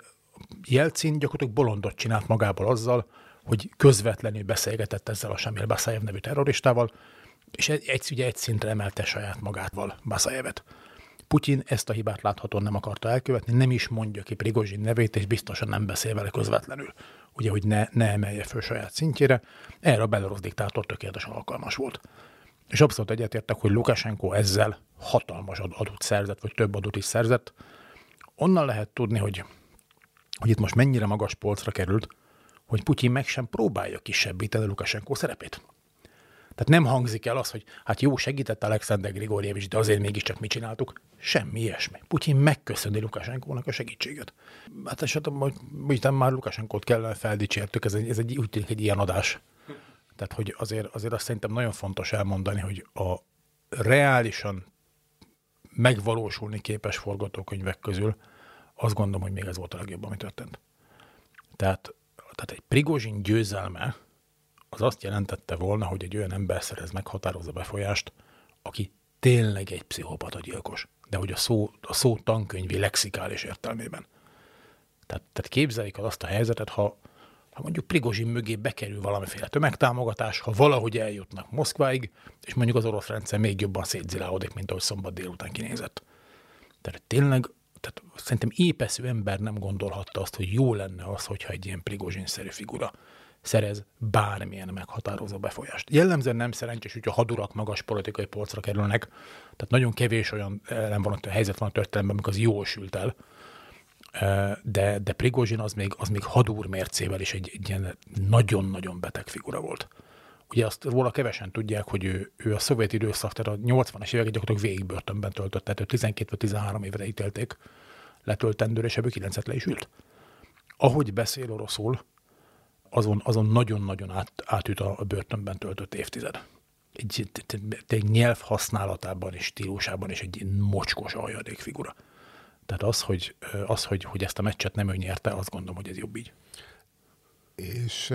Jelcin gyakorlatilag bolondot csinált magából azzal, hogy közvetlenül beszélgetett ezzel a Samil Basajev nevű terroristával, és egy, ugye egy szintre emelte saját magátval Basajevet. Putyin ezt a hibát láthatóan nem akarta elkövetni, nem is mondja ki Prigozsin nevét, és biztosan nem beszél vele közvetlenül. Ugye, hogy ne, ne emelje föl saját szintjére. Erre a belorusz diktátor tökéletesen alkalmas volt. És abszolút egyetértek, hogy Lukashenko ezzel hatalmas adót szerzett, vagy több adót is szerzett. Onnan lehet tudni, hogy hogy itt most mennyire magas polcra került, hogy Putyin meg sem próbálja kisebbíteni Lukashenko szerepét. Tehát nem hangzik el az, hogy hát jó, segített Alexander Grigorjevics, de azért mégiscsak mit csináltuk. Semmi ilyesmi. Putyin megköszöni Lukasenkónak a segítséget. Hát esetleg hogy már Lukasenkót kellene feldicsértük, ez egy, ez egy úgy tűnik egy ilyen adás. Tehát, hogy azért, azért azt szerintem nagyon fontos elmondani, hogy a reálisan megvalósulni képes forgatókönyvek közül azt gondolom, hogy még ez volt a legjobb, ami történt. Tehát, tehát egy Prigozsin győzelme az azt jelentette volna, hogy egy olyan ember szerez meghatározó befolyást, aki tényleg egy pszichopata gyilkos, de hogy a szó, a szó tankönyvi lexikális értelmében. Tehát, tehát képzeljük azt a helyzetet, ha, ha mondjuk Prigozsin mögé bekerül valamiféle tömegtámogatás, ha valahogy eljutnak Moszkváig, és mondjuk az orosz rendszer még jobban szétzilálódik, mint ahogy szombat délután kinézett. Tehát tényleg tehát szerintem épesző ember nem gondolhatta azt, hogy jó lenne az, hogyha egy ilyen prigozsinszerű figura szerez bármilyen meghatározó befolyást. Jellemzően nem szerencsés, hogy a hadurak magas politikai polcra kerülnek, tehát nagyon kevés olyan ellen van a helyzet van a történelemben, amikor az jól sült el, de, de Prigozsin az még, az még hadúr mércével is egy, egy ilyen nagyon-nagyon beteg figura volt. Ugye azt róla kevesen tudják, hogy ő, ő a szovjet időszak, tehát a 80-as évek gyakorlatilag végig börtönben töltött, tehát ő 12 vagy 13 évre ítélték letöltendőre, és ebből 9 le is ült. Ahogy beszél oroszul, azon, azon nagyon-nagyon át, átüt a börtönben töltött évtized. Egy, egy, egy nyelv használatában és stílusában is egy mocskos aljadék figura. Tehát az, hogy, az, hogy, hogy ezt a meccset nem ő nyerte, azt gondolom, hogy ez jobb így. És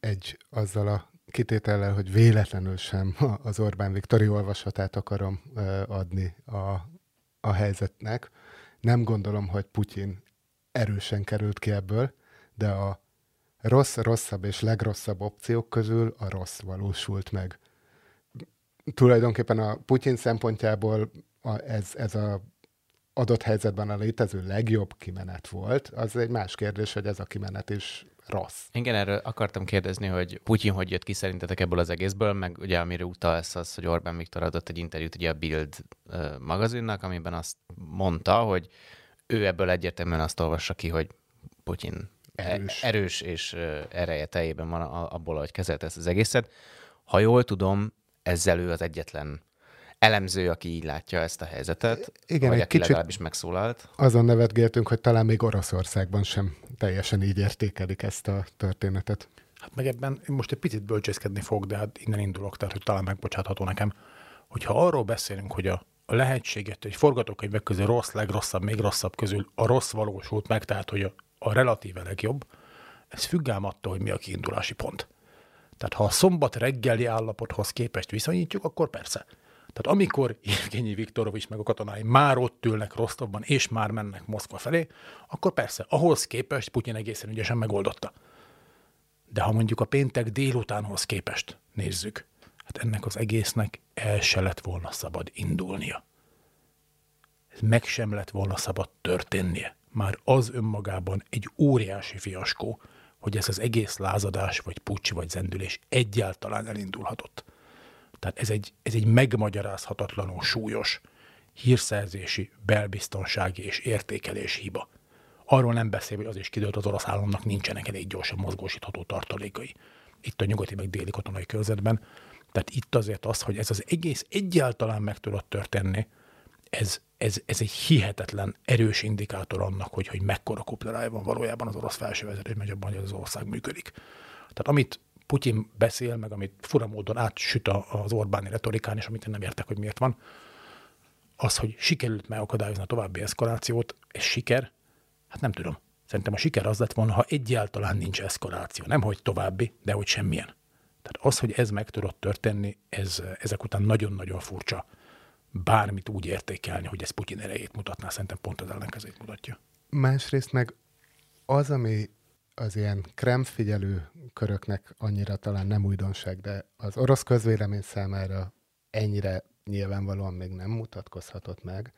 egy azzal a kitétellel, hogy véletlenül sem az Orbán Viktori olvasatát akarom adni a, a helyzetnek. Nem gondolom, hogy Putyin erősen került ki ebből, de a rossz, rosszabb és legrosszabb opciók közül a rossz valósult meg. Tulajdonképpen a Putyin szempontjából a, ez, ez a adott helyzetben a létező legjobb kimenet volt. Az egy más kérdés, hogy ez a kimenet is rossz. Igen, erről akartam kérdezni, hogy Putyin hogy jött ki szerintetek ebből az egészből, meg ugye amire utalsz az, hogy Orbán Viktor adott egy interjút ugye a Bild magazinnak, amiben azt mondta, hogy ő ebből egyértelműen azt olvassa ki, hogy Putyin erős, e- erős és ereje teljében van abból, hogy kezelte ezt az egészet. Ha jól tudom, ezzel ő az egyetlen elemző, aki így látja ezt a helyzetet, Igen, vagy egy aki kicsit legalábbis megszólalt. Azon nevetgéltünk, hogy talán még Oroszországban sem teljesen így értékelik ezt a történetet. Hát meg ebben most egy picit bölcsészkedni fog, de hát innen indulok, tehát hogy talán megbocsátható nekem, hogyha arról beszélünk, hogy a, a lehetséget, hogy forgatókönyvek közül rossz, legrosszabb, még rosszabb közül a rossz valósult meg, tehát hogy a, a relatíve legjobb, ez függ ám attól, hogy mi a kiindulási pont. Tehát ha a szombat reggeli állapothoz képest viszonyítjuk, akkor persze. Tehát amikor Evgenyi Viktorovics meg a katonái már ott ülnek Rostovban, és már mennek Moszkva felé, akkor persze, ahhoz képest Putyin egészen ügyesen megoldotta. De ha mondjuk a péntek délutánhoz képest nézzük, hát ennek az egésznek el se lett volna szabad indulnia. Ez meg sem lett volna szabad történnie. Már az önmagában egy óriási fiaskó, hogy ez az egész lázadás, vagy pucs, vagy zendülés egyáltalán elindulhatott. Tehát ez egy, ez egy megmagyarázhatatlanul súlyos hírszerzési, belbiztonsági és értékelési hiba. Arról nem beszél, hogy az is kiderült, az orosz államnak nincsenek elég gyorsan mozgósítható tartalékai. Itt a nyugati meg déli katonai körzetben. Tehát itt azért az, hogy ez az egész egyáltalán meg tudott történni, ez, ez, ez egy hihetetlen erős indikátor annak, hogy, hogy mekkora kuplerája van valójában az orosz felsővezetés, megy abban, hogy az ország működik. Tehát amit Putyin beszél, meg amit fura módon átsüt az Orbáni retorikán, és amit én nem értek, hogy miért van, az, hogy sikerült megakadályozni a további eszkalációt, ez siker? Hát nem tudom. Szerintem a siker az lett volna, ha egyáltalán nincs eszkaláció. Nem, hogy további, de hogy semmilyen. Tehát az, hogy ez meg tudott történni, ez, ezek után nagyon-nagyon furcsa bármit úgy értékelni, hogy ez Putyin erejét mutatná, szerintem pont az ellenkezőt mutatja. Másrészt meg az, ami az ilyen kremfigyelő köröknek annyira talán nem újdonság, de az orosz közvélemény számára ennyire nyilvánvalóan még nem mutatkozhatott meg.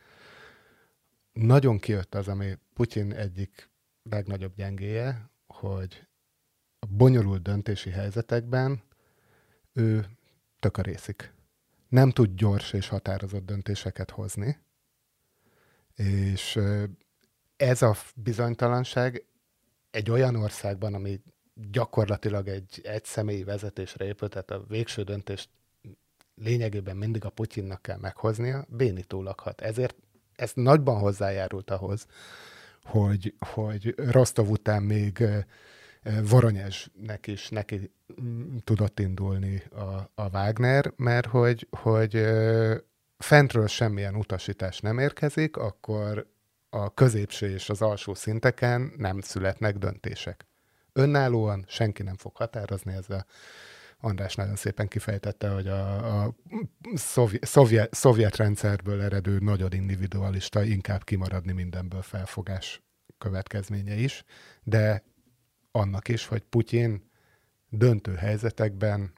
Nagyon kijött az, ami Putyin egyik legnagyobb gyengéje, hogy a bonyolult döntési helyzetekben ő tökörészik. Nem tud gyors és határozott döntéseket hozni, és ez a bizonytalanság egy olyan országban, ami gyakorlatilag egy egy személyi vezetésre épült, tehát a végső döntést lényegében mindig a Putyinnak kell meghoznia, bénítólag hat. Ezért ez nagyban hozzájárult ahhoz, hogy, hogy Rostov után még Voronyezsnek is neki mm, tudott indulni a, a Wagner, mert hogy, hogy fentről semmilyen utasítás nem érkezik, akkor a középső és az alsó szinteken nem születnek döntések. Önállóan senki nem fog határozni, ezzel András nagyon szépen kifejtette, hogy a, a szovjet, szovjet, szovjet rendszerből eredő nagyon individualista inkább kimaradni mindenből felfogás következménye is, de annak is, hogy Putyin döntő helyzetekben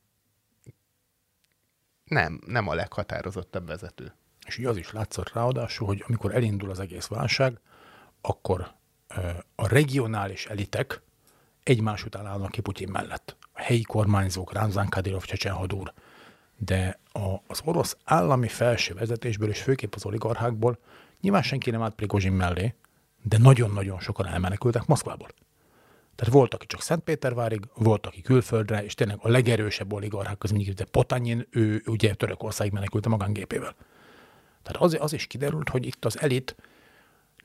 nem, nem a leghatározottabb vezető. És így az is látszott ráadásul, hogy amikor elindul az egész válság, akkor a regionális elitek egymás után állnak ki Putyin mellett. A helyi kormányzók, Ramzan Kadyrov, Csecsen Hadúr. De a, az orosz állami felső vezetésből, és főképp az oligarchákból nyilván senki nem állt Prigozsin mellé, de nagyon-nagyon sokan elmenekültek Moszkvából. Tehát volt, aki csak Szentpétervárig, volt, aki külföldre, és tényleg a legerősebb oligarchák közül mindig, de Potanyin, ő ugye Törökországig menekült a magángépével. Tehát az, az is kiderült, hogy itt az elit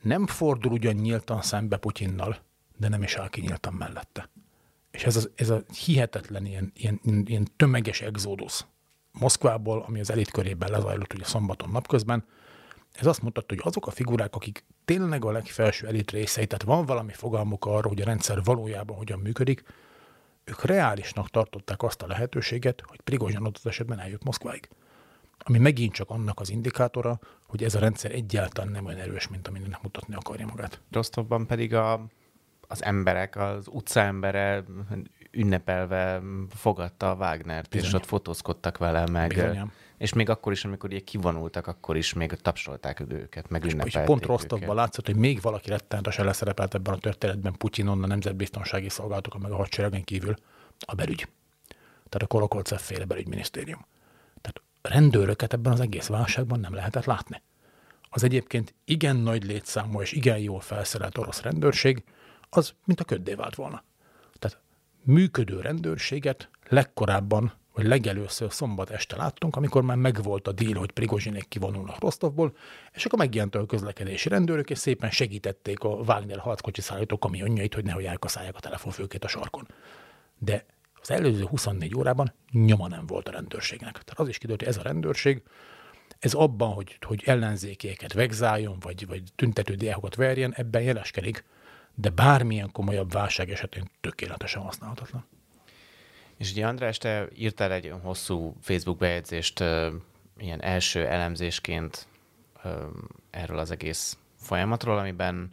nem fordul ugyan nyíltan szembe Putyinnal, de nem is áll ki nyíltan mellette. És ez, az, ez a hihetetlen ilyen, ilyen, ilyen tömeges exodus Moszkvából, ami az elit körében lezajlott ugye szombaton napközben, ez azt mutatta, hogy azok a figurák, akik tényleg a legfelső elit részei, tehát van valami fogalmuk arra, hogy a rendszer valójában hogyan működik, ők reálisnak tartották azt a lehetőséget, hogy Prigozsin adott esetben eljut Moszkváig. Ami megint csak annak az indikátora, hogy ez a rendszer egyáltalán nem olyan erős, mint aminek mutatni akarja magát. Rostovban pedig a, az emberek, az utcaembere ünnepelve fogadta a Wagnert, Bizony. és ott fotózkodtak vele, meg... Bizonyám. És még akkor is, amikor ugye kivonultak, akkor is még tapsolták őket, meg ünnepelték És pont Rostovban látszott, hogy még valaki rettenetesen leszerepelt ebben a történetben Putyinon, a nemzetbiztonsági szolgálatok, meg a hadseregen kívül a belügy. Tehát a Kolokolcev féle belügyminisztérium. Tehát rendőröket ebben az egész válságban nem lehetett látni. Az egyébként igen nagy létszámú és igen jól felszerelt orosz rendőrség, az mint a köddé vált volna. Tehát működő rendőrséget legkorábban, vagy legelőször szombat este láttunk, amikor már megvolt a díl, hogy Prigozsinék kivonulnak Rostovból, és akkor megjelent a közlekedési rendőrök, és szépen segítették a Wagner harckocsi szállító kamionjait, hogy nehogy elkaszálják a telefonfőkét a sarkon. De az előző 24 órában nyoma nem volt a rendőrségnek. Tehát az is kiderült, hogy ez a rendőrség, ez abban, hogy, hogy ellenzékéket vegzáljon, vagy, vagy tüntető diákokat verjen, ebben jeleskedik, de bármilyen komolyabb válság esetén tökéletesen használhatatlan. És ugye András, te írtál egy hosszú Facebook bejegyzést ilyen első elemzésként erről az egész folyamatról, amiben,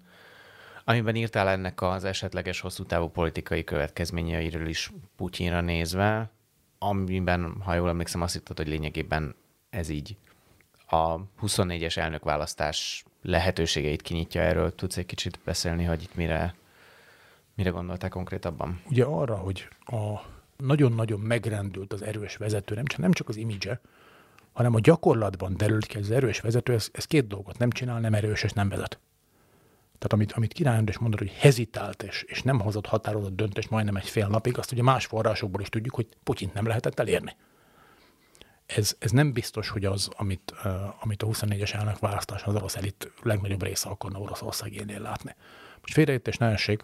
amiben írtál ennek az esetleges hosszú távú politikai következményeiről is Putyinra nézve, amiben, ha jól emlékszem, azt hittad, hogy lényegében ez így a 24-es elnökválasztás lehetőségeit kinyitja erről. Tudsz egy kicsit beszélni, hogy itt mire, mire gondoltál konkrétabban? Ugye arra, hogy a nagyon-nagyon megrendült az erős vezető, nem csak, nem csak az imidzse, hanem a gyakorlatban derült ki, hogy az erős vezető, ez, ez két dolgot nem csinál, nem erős és nem vezet. Tehát amit, amit Király András mondott, hogy hezitált és, és nem hozott határozott döntést majdnem egy fél napig, azt ugye más forrásokból is tudjuk, hogy Putyint nem lehetett elérni ez, ez nem biztos, hogy az, amit, uh, amit a 24-es elnök választás az orosz elit legnagyobb része akarna Oroszország élnél látni. Most félreértés ne essék,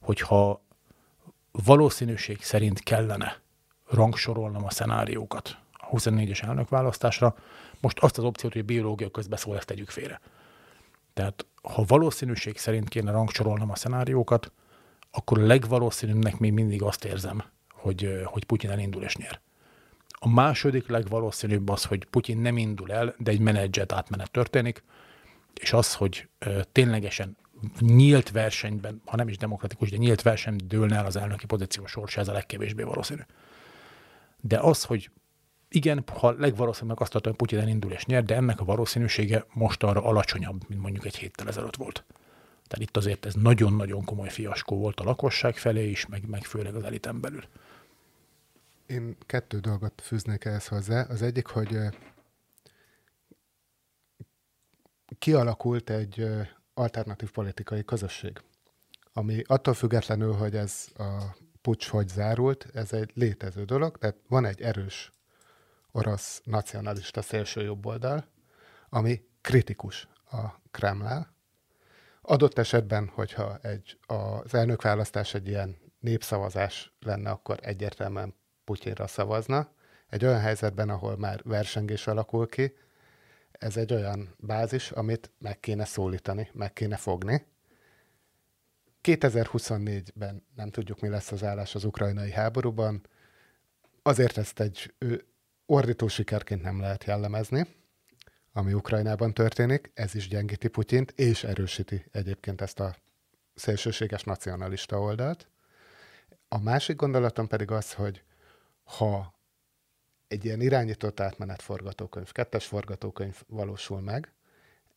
hogyha valószínűség szerint kellene rangsorolnom a szenáriókat a 24-es elnök választásra, most azt az opciót, hogy a biológia közbeszól, ezt tegyük félre. Tehát ha valószínűség szerint kéne rangsorolnom a szenáriókat, akkor a legvalószínűbbnek még mindig azt érzem, hogy, hogy Putyin elindul és nyer. A második legvalószínűbb az, hogy Putyin nem indul el, de egy menedzset átmenet történik, és az, hogy ténylegesen nyílt versenyben, ha nem is demokratikus, de nyílt versenyben dőlne el az elnöki pozíció sorsa, ez a legkevésbé valószínű. De az, hogy igen, ha legvalószínűbb azt tartom, hogy Putyin elindul és nyer, de ennek a valószínűsége most arra alacsonyabb, mint mondjuk egy héttel ezelőtt volt. Tehát itt azért ez nagyon-nagyon komoly fiaskó volt a lakosság felé is, meg, meg főleg az eliten belül. Én kettő dolgot fűznék ehhez hozzá. Az egyik, hogy kialakult egy alternatív politikai közösség, ami attól függetlenül, hogy ez a pucs hogy zárult, ez egy létező dolog, tehát van egy erős orosz nacionalista szélső jobboldal, ami kritikus a Kremlel. Adott esetben, hogyha egy, az elnökválasztás egy ilyen népszavazás lenne, akkor egyértelműen Putyinra szavazna. Egy olyan helyzetben, ahol már versengés alakul ki, ez egy olyan bázis, amit meg kéne szólítani, meg kéne fogni. 2024-ben nem tudjuk, mi lesz az állás az ukrajnai háborúban. Azért ezt egy ordító sikerként nem lehet jellemezni, ami Ukrajnában történik. Ez is gyengíti Putyint, és erősíti egyébként ezt a szélsőséges nacionalista oldalt. A másik gondolatom pedig az, hogy ha egy ilyen irányított átmenet forgatókönyv, kettes forgatókönyv valósul meg,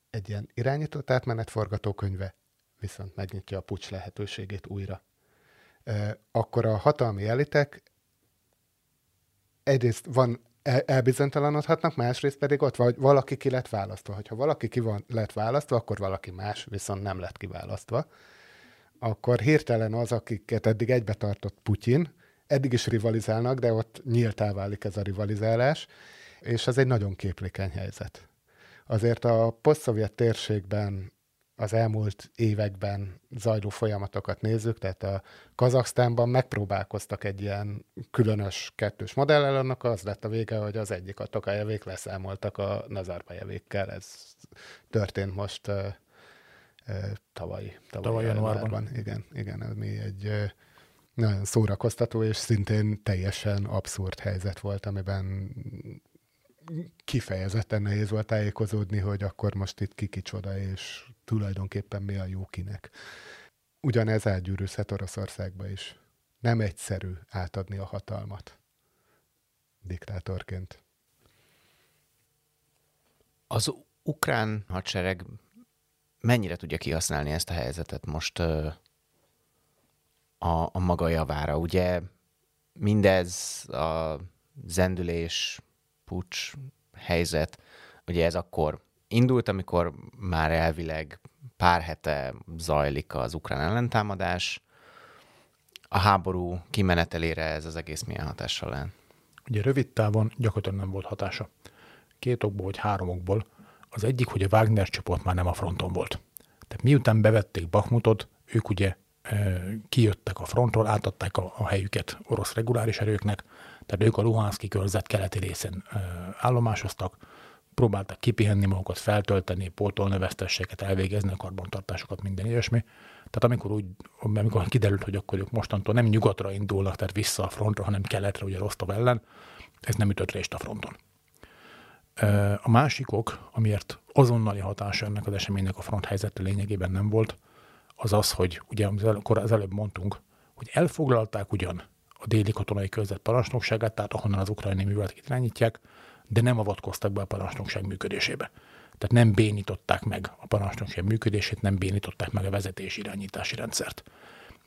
egy ilyen irányított átmenet forgatókönyve viszont megnyitja a pucs lehetőségét újra. Akkor a hatalmi elitek egyrészt van elbizonytalanodhatnak, másrészt pedig ott vagy valaki ki lett választva. Hogyha valaki ki van, lett választva, akkor valaki más viszont nem lett kiválasztva. Akkor hirtelen az, akiket eddig egybe tartott Putyin, eddig is rivalizálnak, de ott nyíltá válik ez a rivalizálás, és ez egy nagyon képlékeny helyzet. Azért a posztszovjet térségben az elmúlt években zajló folyamatokat nézzük, tehát a Kazaksztánban megpróbálkoztak egy ilyen különös kettős modellel, annak az lett a vége, hogy az egyik a Tokajevék leszámoltak a Nazarbajevékkel. Ez történt most uh, uh, tavaly, tavaly, tavaly januárban. januárban. Igen, igen, ez mi egy uh, nagyon szórakoztató és szintén teljesen abszurd helyzet volt, amiben kifejezetten nehéz volt tájékozódni, hogy akkor most itt ki kicsoda, és tulajdonképpen mi a jó kinek. Ugyanez átgyűrűzhet Oroszországba is. Nem egyszerű átadni a hatalmat diktátorként. Az ukrán hadsereg mennyire tudja kihasználni ezt a helyzetet most ö, a, a maga javára? Ugye mindez a zendülés, pucs helyzet, ugye ez akkor indult, amikor már elvileg pár hete zajlik az ukrán ellentámadás. A háború kimenetelére ez az egész milyen hatással lehet? Ugye rövid távon gyakorlatilag nem volt hatása. Két okból vagy három okból. Az egyik, hogy a Wagner csoport már nem a fronton volt. Tehát miután bevették Bakmutot, ők ugye kijöttek a frontról, átadták a, helyüket orosz reguláris erőknek, tehát ők a Luhanszki körzet keleti részén állomásoztak, próbáltak kipihenni magukat, feltölteni, pótolni vesztességet, elvégezni a karbantartásokat, minden ilyesmi. Tehát amikor, úgy, amikor kiderült, hogy akkor ők mostantól nem nyugatra indulnak, tehát vissza a frontra, hanem keletre, ugye Rostov ellen, ez nem ütött részt a fronton. A másik ok, amiért azonnali hatása ennek az eseménynek a front helyzete lényegében nem volt, az az, hogy ugye amikor az előbb mondtunk, hogy elfoglalták ugyan a déli katonai körzet parancsnokságát, tehát ahonnan az ukrajnai műveleteket irányítják, de nem avatkoztak be a parancsnokság működésébe. Tehát nem bénították meg a parancsnokság működését, nem bénították meg a vezetési irányítási rendszert.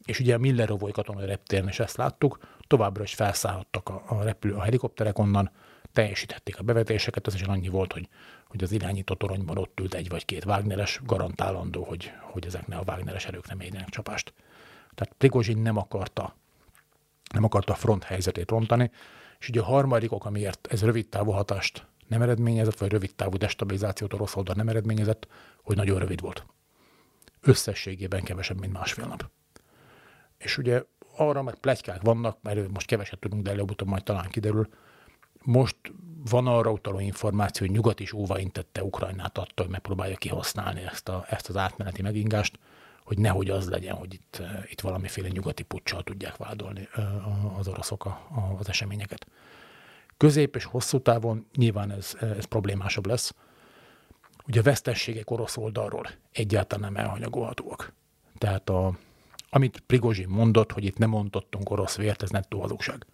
És ugye a Millerovoy katonai reptéren is ezt láttuk, továbbra is felszállhattak a, a repülő, a helikopterek onnan, teljesíthették a bevetéseket, az is annyi volt, hogy, hogy az irányító toronyban ott ült egy vagy két Wagneres, garantálandó, hogy, hogy ezek ne a Wagneres erők nem érjenek csapást. Tehát Prigozsin nem akarta, nem akarta a front helyzetét rontani, és ugye a harmadik ok, amiért ez rövid távú hatást nem eredményezett, vagy rövid távú destabilizációt orosz oldal nem eredményezett, hogy nagyon rövid volt. Összességében kevesebb, mint másfél nap. És ugye arra meg plegykák vannak, mert most keveset tudunk, de előbb-utóbb majd talán kiderül. Most van arra utaló információ, hogy nyugat is óvaintette Ukrajnát attól, hogy megpróbálja kihasználni ezt, a, ezt az átmeneti megingást, hogy nehogy az legyen, hogy itt, eh, itt valamiféle nyugati puccsal tudják vádolni eh, az oroszok a, a, az eseményeket. Közép és hosszú távon nyilván ez, eh, ez problémásabb lesz. Ugye a vesztességek orosz oldalról egyáltalán nem elhanyagolhatóak. Tehát a, amit Prigozsin mondott, hogy itt nem mondottunk orosz vért, ez nettó hazugság.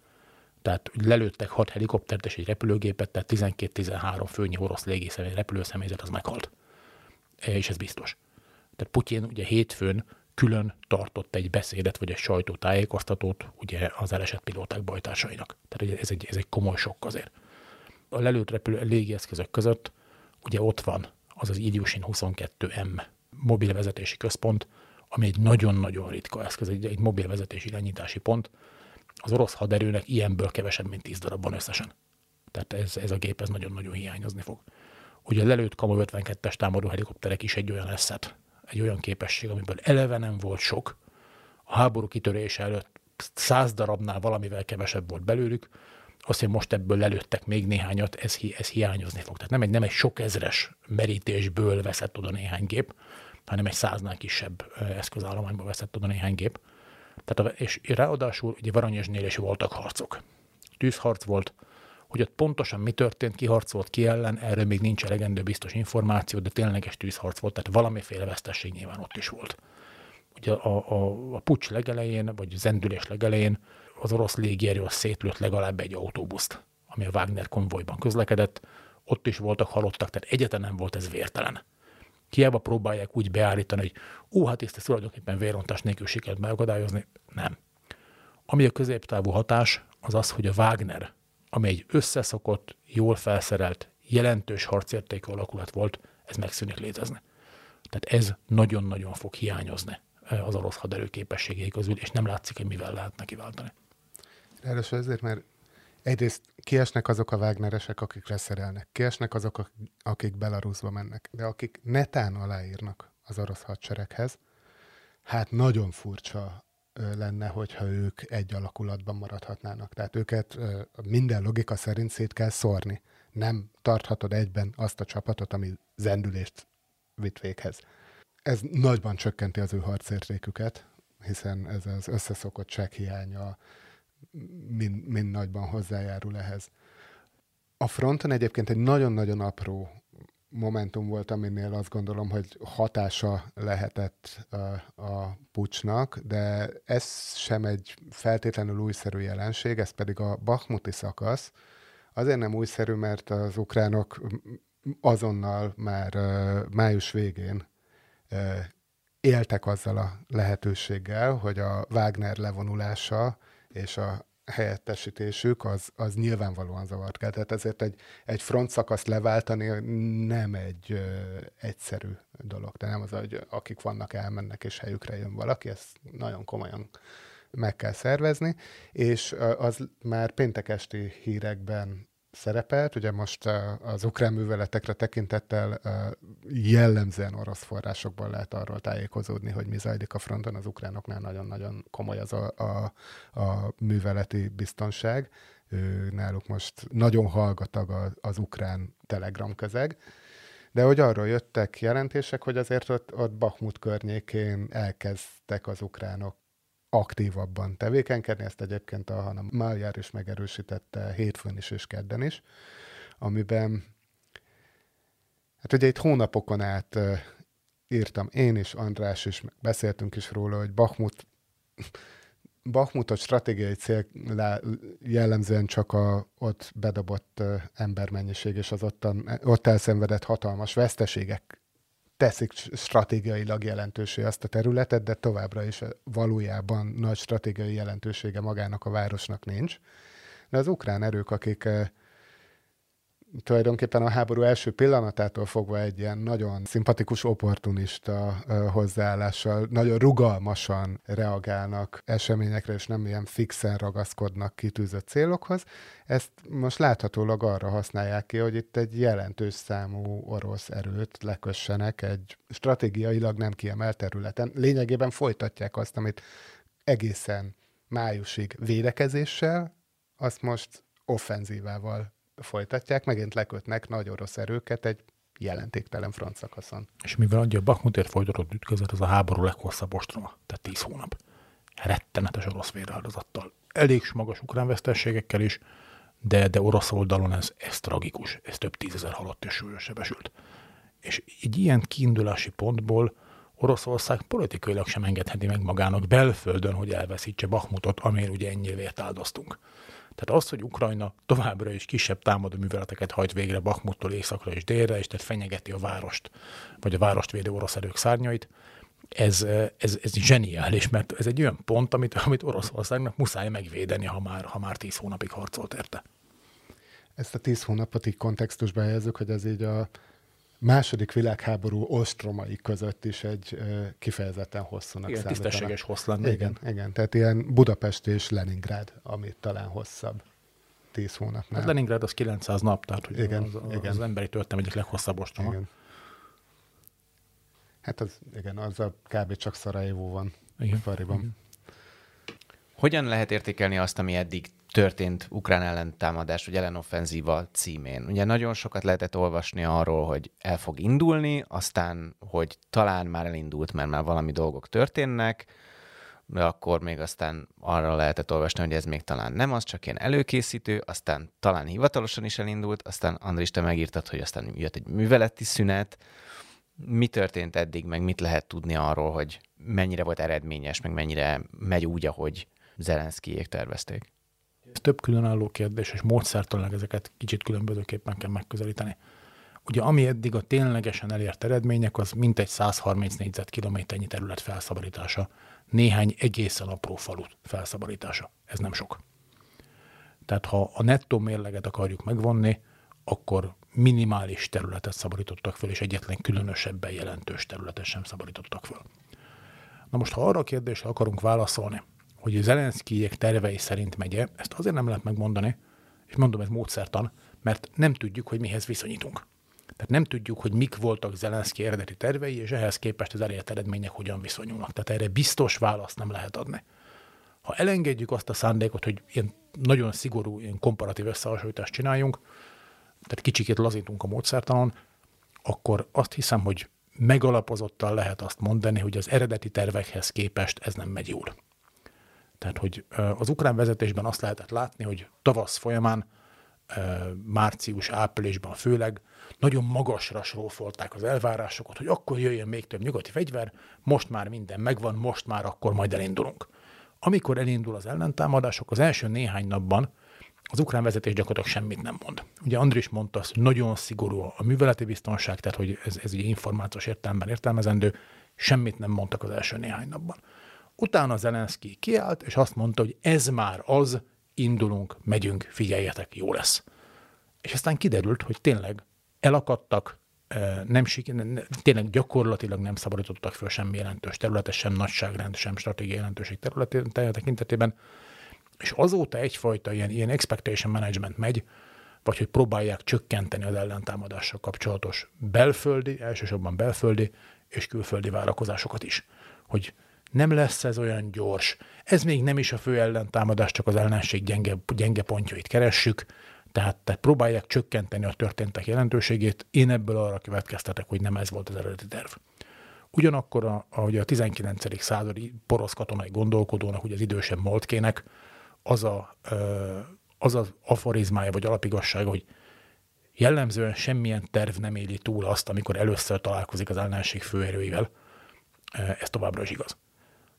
Tehát lelőttek hat helikoptert és egy repülőgépet, tehát 12-13 főnyi orosz légészemély repülőszemélyzet az meghalt. És ez biztos. Tehát Putyin ugye hétfőn külön tartott egy beszédet, vagy egy sajtótájékoztatót ugye az elesett pilóták bajtársainak. Tehát ugye ez egy, ez egy komoly sok azért. A lelőtt repülő légieszközök között ugye ott van az az Ilyushin 22M mobilvezetési központ, ami egy nagyon-nagyon ritka eszköz, egy, egy mobilvezetési irányítási pont. Az orosz haderőnek ilyenből kevesebb, mint 10 darab van összesen. Tehát ez, ez a gép ez nagyon-nagyon hiányozni fog. Ugye a lelőtt Kamu 52-es támadó helikopterek is egy olyan eszet egy olyan képesség, amiből eleve nem volt sok, a háború kitörése előtt száz darabnál valamivel kevesebb volt belőlük, azt, hogy most ebből lelőttek még néhányat, ez, ez hiányozni fog. Tehát nem egy, nem egy sok ezres merítésből veszett oda néhány gép, hanem egy száznál kisebb eszközállományból veszett oda néhány gép. Tehát, és ráadásul ugye Varanyesnél is voltak harcok. Tűzharc volt, hogy ott pontosan mi történt, ki harcolt ki ellen, erről még nincs elegendő biztos információ, de tényleges tűzharc volt, tehát valamiféle vesztesség nyilván ott is volt. Ugye a, a, a pucs legelején, vagy zendülés legelején az orosz légierő szétlőtt legalább egy autóbuszt, ami a Wagner konvojban közlekedett, ott is voltak halottak, tehát egyetlen nem volt ez vértelen. Hiába próbálják úgy beállítani, hogy ó, hát ezt tulajdonképpen vérontás nélkül sikerült megakadályozni. Nem. Ami a középtávú hatás, az az, hogy a Wagner ami egy összeszokott, jól felszerelt, jelentős harcértékű alakulat volt, ez megszűnik létezni. Tehát ez nagyon-nagyon fog hiányozni eh, az orosz haderő képességei közül, és nem látszik, hogy mivel lehet neki váltani. Ráadásul ezért, mert egyrészt kiesnek azok a Wagneresek, akik leszerelnek, kiesnek azok, akik Belarusba mennek, de akik netán aláírnak az orosz hadsereghez. Hát nagyon furcsa lenne, hogyha ők egy alakulatban maradhatnának. Tehát őket minden logika szerint szét kell szórni. Nem tarthatod egyben azt a csapatot, ami zendülést vitt véghez. Ez nagyban csökkenti az ő harcértéküket, hiszen ez az összeszokottság hiánya mind, mind nagyban hozzájárul ehhez. A fronton egyébként egy nagyon-nagyon apró momentum volt, aminél azt gondolom, hogy hatása lehetett a, a pucsnak, de ez sem egy feltétlenül újszerű jelenség, ez pedig a Bakhmuti szakasz. Azért nem újszerű, mert az ukránok azonnal már május végén éltek azzal a lehetőséggel, hogy a Wagner levonulása és a helyettesítésük az, az nyilvánvalóan zavart kell. Tehát ezért egy, egy front szakaszt leváltani nem egy ö, egyszerű dolog. De nem az, hogy akik vannak, elmennek, és helyükre jön valaki, ezt nagyon komolyan meg kell szervezni, és az már péntek esti hírekben szerepelt. Ugye most az ukrán műveletekre tekintettel jellemzően orosz forrásokból lehet arról tájékozódni, hogy mi zajlik a fronton. Az ukránoknál nagyon-nagyon komoly az a, a, a műveleti biztonság. Náluk most nagyon hallgatag az ukrán telegram közeg. De hogy arról jöttek jelentések, hogy azért ott, ott Bakhmut környékén elkezdtek az ukránok aktívabban tevékenykedni, ezt egyébként a hanem Máljár is megerősítette hétfőn is és kedden is, amiben hát ugye itt hónapokon át írtam én is, András is, beszéltünk is róla, hogy Bachmut Bachmutot stratégiai cél jellemzően csak a ott bedobott embermennyiség és az ottan, ott elszenvedett hatalmas veszteségek teszik stratégiailag jelentősé azt a területet, de továbbra is valójában nagy stratégiai jelentősége magának a városnak nincs. De az ukrán erők, akik eh, tulajdonképpen a háború első pillanatától fogva egy ilyen nagyon szimpatikus, opportunista hozzáállással, nagyon rugalmasan reagálnak eseményekre, és nem ilyen fixen ragaszkodnak kitűzött célokhoz. Ezt most láthatólag arra használják ki, hogy itt egy jelentős számú orosz erőt lekössenek egy stratégiailag nem kiemelt területen. Lényegében folytatják azt, amit egészen májusig védekezéssel, azt most offenzívával folytatják, megint lekötnek nagy orosz erőket egy jelentéktelen front szakaszon. És mivel adja a Bakmutért folytatott ütközet, az a háború leghosszabb ostroma, tehát 10 hónap. Rettenetes orosz véráldozattal. Elég magas ukrán vesztességekkel is, de, de orosz oldalon ez, ez tragikus. Ez több tízezer halott és súlyos sebesült. És egy ilyen kiindulási pontból Oroszország politikailag sem engedheti meg magának belföldön, hogy elveszítse Bakmutot, amért ugye ennyi vért áldoztunk. Tehát az, hogy Ukrajna továbbra is kisebb támadó műveleteket hajt végre Bakmuttól északra és délre, és tehát fenyegeti a várost, vagy a várost védő orosz erők szárnyait, ez, ez, ez zseniális, mert ez egy olyan pont, amit, amit Oroszországnak muszáj megvédeni, ha már, ha már tíz hónapig harcolt érte. Ezt a tíz hónapot így kontextusba helyezzük, hogy ez így a második világháború ostromai között is egy kifejezetten hosszúnak igen, tisztességes hossz lenne. Igen, igen, igen, tehát ilyen Budapest és Leningrád, ami talán hosszabb. 10 hónapnál. Hát Leningrád az 900 nap, tehát hogy igen, az, az, igen. az emberi történelem egyik leghosszabb ostroma. Igen. Hát az, igen, az a kb. csak Szarajevó van igen. Fariban. Hogyan lehet értékelni azt, ami eddig történt ukrán ellentámadás, vagy ellenoffenzíva címén. Ugye nagyon sokat lehetett olvasni arról, hogy el fog indulni, aztán, hogy talán már elindult, mert már valami dolgok történnek, de akkor még aztán arra lehetett olvasni, hogy ez még talán nem az, csak ilyen előkészítő, aztán talán hivatalosan is elindult, aztán Andris, te megírtad, hogy aztán jött egy műveleti szünet. Mi történt eddig, meg mit lehet tudni arról, hogy mennyire volt eredményes, meg mennyire megy úgy, ahogy Zelenszkijék tervezték? Több különálló kérdés, és módszertanilag ezeket kicsit különbözőképpen kell megközelíteni. Ugye ami eddig a ténylegesen elért eredmények, az mintegy 130 négyzetkilométernyi terület felszabadítása, néhány egészen apró falu felszabadítása. Ez nem sok. Tehát ha a nettó mérleget akarjuk megvonni, akkor minimális területet szabadítottak föl, és egyetlen különösebben jelentős területet sem szabadítottak föl. Na most, ha arra a kérdésre akarunk válaszolni, hogy Zelenszkijék tervei szerint megye, ezt azért nem lehet megmondani, és mondom, ez módszertan, mert nem tudjuk, hogy mihez viszonyítunk. Tehát nem tudjuk, hogy mik voltak Zelenszky eredeti tervei, és ehhez képest az elért eredmények hogyan viszonyulnak. Tehát erre biztos választ nem lehet adni. Ha elengedjük azt a szándékot, hogy ilyen nagyon szigorú, ilyen komparatív összehasonlítást csináljunk, tehát kicsikét lazítunk a módszertanon, akkor azt hiszem, hogy megalapozottan lehet azt mondani, hogy az eredeti tervekhez képest ez nem megy jól. Tehát, hogy az ukrán vezetésben azt lehetett látni, hogy tavasz folyamán, március, áprilisban főleg nagyon magasra sorolták az elvárásokat, hogy akkor jöjjön még több nyugati fegyver, most már minden megvan, most már akkor majd elindulunk. Amikor elindul az ellentámadások, az első néhány napban az ukrán vezetés gyakorlatilag semmit nem mond. Ugye Andris mondta azt, hogy nagyon szigorú a műveleti biztonság, tehát hogy ez, ez ugye információs értelemben értelmezendő, semmit nem mondtak az első néhány napban. Utána Zelenszky kiállt, és azt mondta, hogy ez már az, indulunk, megyünk, figyeljetek, jó lesz. És aztán kiderült, hogy tényleg elakadtak, nem, tényleg gyakorlatilag nem szabadítottak föl semmi jelentős területet, sem nagyságrend, sem stratégiai jelentőség területén tekintetében, és azóta egyfajta ilyen, ilyen expectation management megy, vagy hogy próbálják csökkenteni az ellentámadással kapcsolatos belföldi, elsősorban belföldi és külföldi várakozásokat is. Hogy nem lesz ez olyan gyors, ez még nem is a fő ellentámadás, csak az ellenség gyenge, gyenge pontjait keressük, tehát, tehát próbálják csökkenteni a történtek jelentőségét. Én ebből arra következtetek, hogy nem ez volt az eredeti terv. Ugyanakkor, a, ahogy a 19. századi porosz katonai gondolkodónak, ugye az idősebb Moltkének, az a, az, az aforizmája vagy alapigassága, hogy jellemzően semmilyen terv nem éli túl azt, amikor először találkozik az ellenség főerőivel. Ez továbbra is igaz.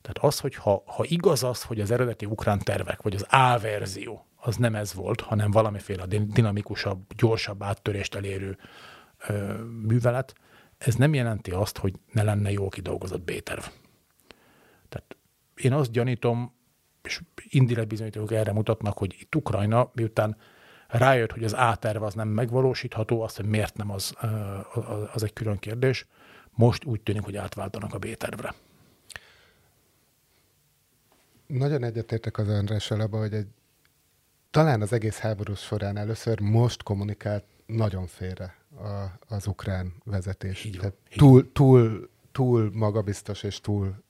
Tehát az, hogy ha, ha igaz az, hogy az eredeti ukrán tervek, vagy az A verzió, az nem ez volt, hanem valamiféle dinamikusabb, gyorsabb áttörést elérő ö, művelet, ez nem jelenti azt, hogy ne lenne jól kidolgozott B-terv. Tehát én azt gyanítom, és indirekt bizonyítók erre mutatnak, hogy itt Ukrajna, miután rájött, hogy az A-terv az nem megvalósítható, azt, hogy miért nem, az, az egy külön kérdés. Most úgy tűnik, hogy átváltanak a B-tervre. Nagyon egyetértek az Andrással abban, hogy egy, talán az egész háború során először most kommunikált nagyon félre a, az ukrán vezetés. Így van, túl, túl, túl magabiztos és túl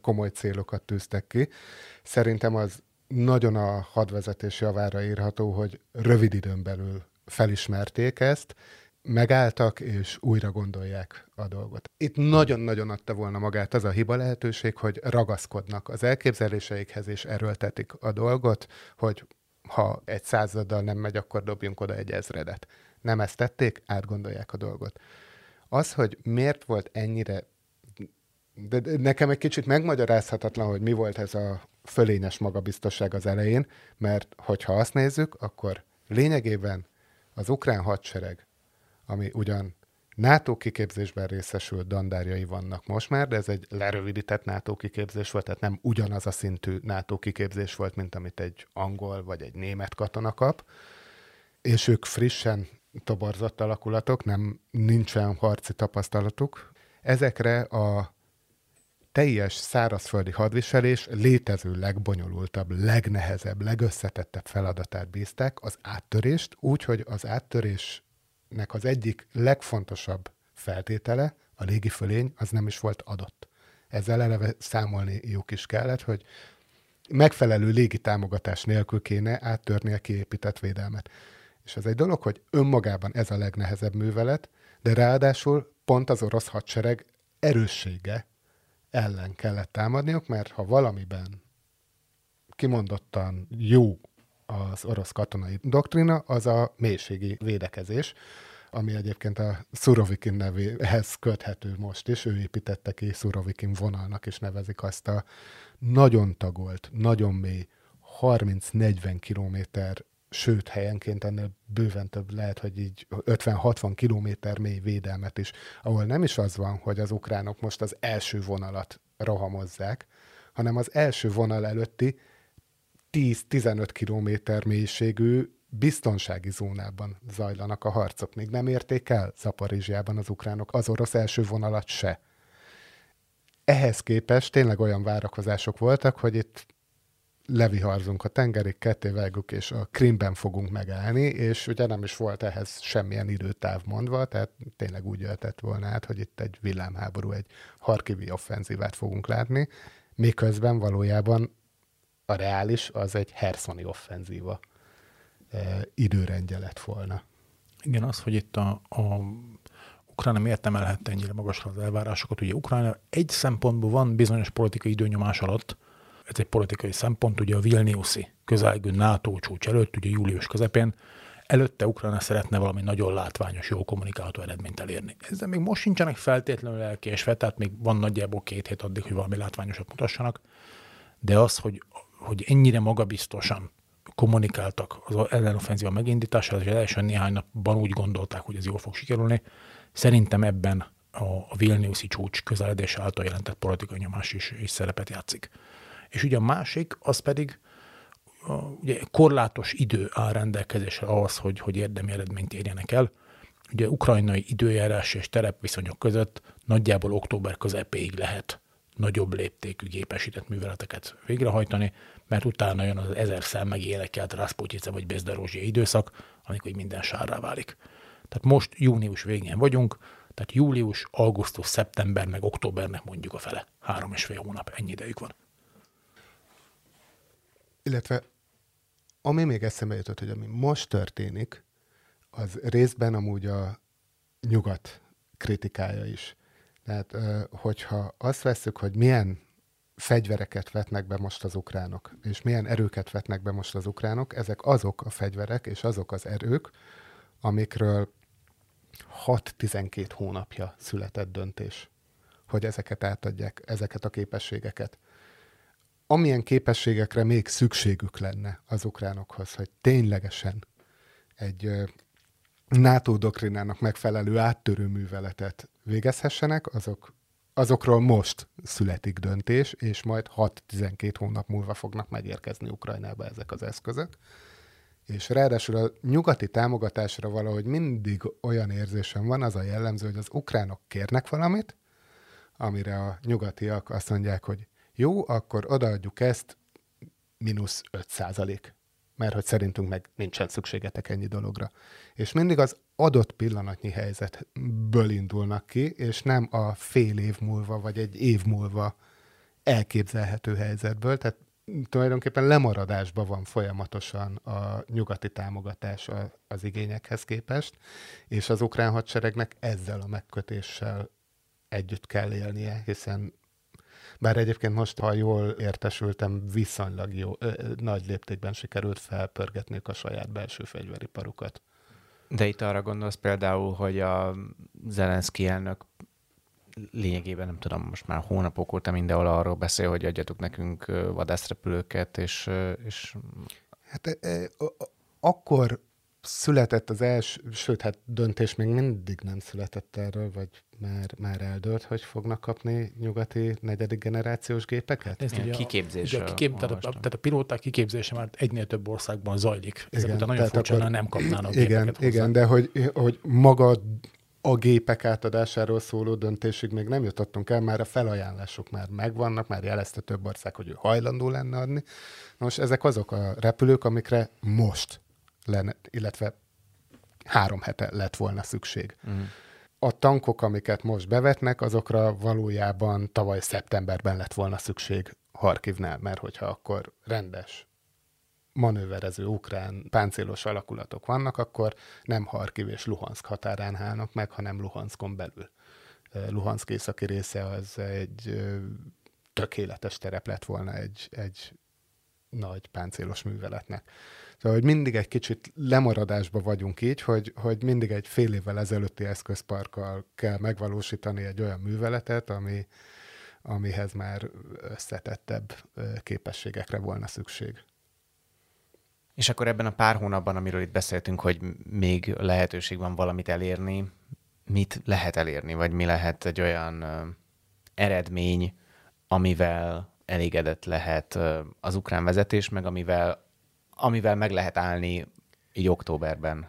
komoly célokat tűztek ki. Szerintem az nagyon a hadvezetés javára írható, hogy rövid időn belül felismerték ezt, megálltak, és újra gondolják a dolgot. Itt nagyon-nagyon adta volna magát az a hiba lehetőség, hogy ragaszkodnak az elképzeléseikhez, és erőltetik a dolgot, hogy ha egy századdal nem megy, akkor dobjunk oda egy ezredet. Nem ezt tették, átgondolják a dolgot. Az, hogy miért volt ennyire de nekem egy kicsit megmagyarázhatatlan, hogy mi volt ez a fölényes magabiztosság az elején, mert hogyha azt nézzük, akkor lényegében az ukrán hadsereg, ami ugyan NATO kiképzésben részesült dandárjai vannak most már, de ez egy lerövidített NATO kiképzés volt, tehát nem ugyanaz a szintű NATO kiképzés volt, mint amit egy angol vagy egy német katona kap, és ők frissen toborzott alakulatok, nem nincsen harci tapasztalatuk. Ezekre a teljes szárazföldi hadviselés létező legbonyolultabb, legnehezebb, legösszetettebb feladatát bízták, az áttörést, úgy, hogy az áttörésnek az egyik legfontosabb feltétele, a légifölény, az nem is volt adott. Ezzel eleve számolni jók is kellett, hogy megfelelő légi támogatás nélkül kéne áttörni a kiépített védelmet. És az egy dolog, hogy önmagában ez a legnehezebb művelet, de ráadásul pont az orosz hadsereg erőssége ellen kellett támadniuk, mert ha valamiben kimondottan jó az orosz katonai doktrina, az a mélységi védekezés, ami egyébként a Surovikin nevéhez köthető most is. Ő építette ki Surovikin vonalnak, és nevezik azt a nagyon tagolt, nagyon mély, 30-40 kilométer sőt helyenként ennél bőven több lehet, hogy így 50-60 kilométer mély védelmet is, ahol nem is az van, hogy az ukránok most az első vonalat rohamozzák, hanem az első vonal előtti 10-15 kilométer mélységű biztonsági zónában zajlanak a harcok. Még nem érték el Zaparizsiában az ukránok az orosz első vonalat se. Ehhez képest tényleg olyan várakozások voltak, hogy itt leviharzunk a tengerig, ketté vágjuk, és a Krimben fogunk megállni, és ugye nem is volt ehhez semmilyen időtáv mondva, tehát tényleg úgy jöhetett volna át, hogy itt egy villámháború, egy harkivi offenzívát fogunk látni, miközben valójában a reális az egy herszoni offenzíva e, időrendje lett volna. Igen, az, hogy itt a, a Ukrajna miért emelhette ennyire magasra az elvárásokat. Ugye Ukrajna egy szempontból van bizonyos politikai időnyomás alatt, ez egy politikai szempont, ugye a Vilniuszi közelgő NATO csúcs előtt, ugye július közepén, előtte Ukrajna szeretne valami nagyon látványos, jó kommunikálható eredményt elérni. Ezzel még most sincsenek feltétlenül elkésve, tehát még van nagyjából két hét addig, hogy valami látványosat mutassanak, de az, hogy, hogy ennyire magabiztosan kommunikáltak az ellenoffenzíva megindítására, és az első néhány napban úgy gondolták, hogy ez jól fog sikerülni, szerintem ebben a, a Vilniuszi csúcs közeledés által jelentett politikai nyomás is, is szerepet játszik. És ugye a másik, az pedig a, ugye korlátos idő áll rendelkezésre ahhoz, hogy, hogy érdemi eredményt érjenek el. Ugye ukrajnai időjárás és terepviszonyok között nagyjából október közepéig lehet nagyobb léptékű gépesített műveleteket végrehajtani, mert utána jön az ezerszer megélekelt Rasputice vagy Bezdarózsia időszak, amikor minden sárrá válik. Tehát most június végén vagyunk, tehát július, augusztus, szeptember, meg októbernek mondjuk a fele. Három és fél hónap, ennyi idejük van. Illetve ami még eszembe jutott, hogy ami most történik, az részben amúgy a nyugat kritikája is. Tehát, hogyha azt veszük, hogy milyen fegyvereket vetnek be most az ukránok, és milyen erőket vetnek be most az ukránok, ezek azok a fegyverek és azok az erők, amikről 6-12 hónapja született döntés, hogy ezeket átadják, ezeket a képességeket. Amilyen képességekre még szükségük lenne az ukránokhoz, hogy ténylegesen egy NATO doktrinának megfelelő áttörő műveletet végezhessenek, azok, azokról most születik döntés, és majd 6-12 hónap múlva fognak megérkezni Ukrajnába ezek az eszközök. És ráadásul a nyugati támogatásra valahogy mindig olyan érzésem van, az a jellemző, hogy az ukránok kérnek valamit, amire a nyugatiak azt mondják, hogy jó, akkor odaadjuk ezt mínusz 5 százalék, mert hogy szerintünk meg nincsen szükségetek ennyi dologra. És mindig az adott pillanatnyi helyzetből indulnak ki, és nem a fél év múlva, vagy egy év múlva elképzelhető helyzetből, tehát tulajdonképpen lemaradásban van folyamatosan a nyugati támogatás az igényekhez képest, és az ukrán hadseregnek ezzel a megkötéssel együtt kell élnie, hiszen bár egyébként most, ha jól értesültem, viszonylag jó, ö, nagy léptékben sikerült felpörgetniük a saját belső fegyveriparukat. De itt arra gondolsz például, hogy a Zelenszky elnök lényegében nem tudom, most már hónapok óta mindenhol arról beszél, hogy adjatok nekünk vadászrepülőket, és, és... Hát e, e, akkor született az első, sőt, hát döntés még mindig nem született erről, vagy már, már eldőlt, hogy fognak kapni nyugati negyedik generációs gépeket? Ez ugye kiképzés. Ugye a, kikép, tehát, a, tehát a pilóták kiképzése már egynél több országban zajlik. Ezek igen, után nagyon furcsa, akkor, nem kapnának igen, gépeket hozzá. Igen, de hogy, hogy maga a gépek átadásáról szóló döntésig még nem jutottunk el, már a felajánlások már megvannak, már jelezte több ország, hogy ő hajlandó lenne adni. Most ezek azok a repülők, amikre most lenne, illetve három hete lett volna szükség. Uh-huh. A tankok, amiket most bevetnek, azokra valójában tavaly szeptemberben lett volna szükség Harkivnál, mert hogyha akkor rendes manőverező ukrán páncélos alakulatok vannak, akkor nem Harkiv és Luhansk határán állnak meg, hanem Luhanskon belül. Luhansk északi része az egy tökéletes terep lett volna egy, egy nagy páncélos műveletnek. Szóval, hogy mindig egy kicsit lemaradásba vagyunk így, hogy, hogy mindig egy fél évvel ezelőtti eszközparkkal kell megvalósítani egy olyan műveletet, ami, amihez már összetettebb képességekre volna szükség. És akkor ebben a pár hónapban, amiről itt beszéltünk, hogy még lehetőség van valamit elérni, mit lehet elérni, vagy mi lehet egy olyan eredmény, amivel elégedett lehet az ukrán vezetés, meg amivel amivel meg lehet állni így októberben?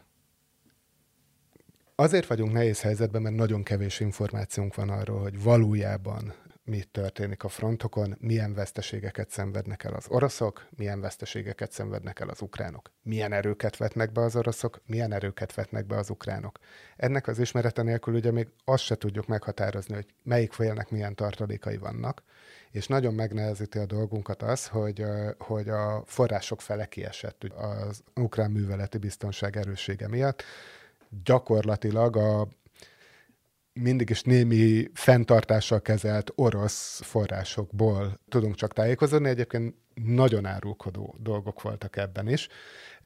Azért vagyunk nehéz helyzetben, mert nagyon kevés információnk van arról, hogy valójában mi történik a frontokon, milyen veszteségeket szenvednek el az oroszok, milyen veszteségeket szenvednek el az ukránok, milyen erőket vetnek be az oroszok, milyen erőket vetnek be az ukránok. Ennek az ismerete nélkül ugye még azt se tudjuk meghatározni, hogy melyik félnek milyen tartalékai vannak, és nagyon megnehezíti a dolgunkat az, hogy, hogy a források fele kiesett az ukrán műveleti biztonság erőssége miatt. Gyakorlatilag a mindig is némi fenntartással kezelt orosz forrásokból tudunk csak tájékozódni. Egyébként nagyon árulkodó dolgok voltak ebben is.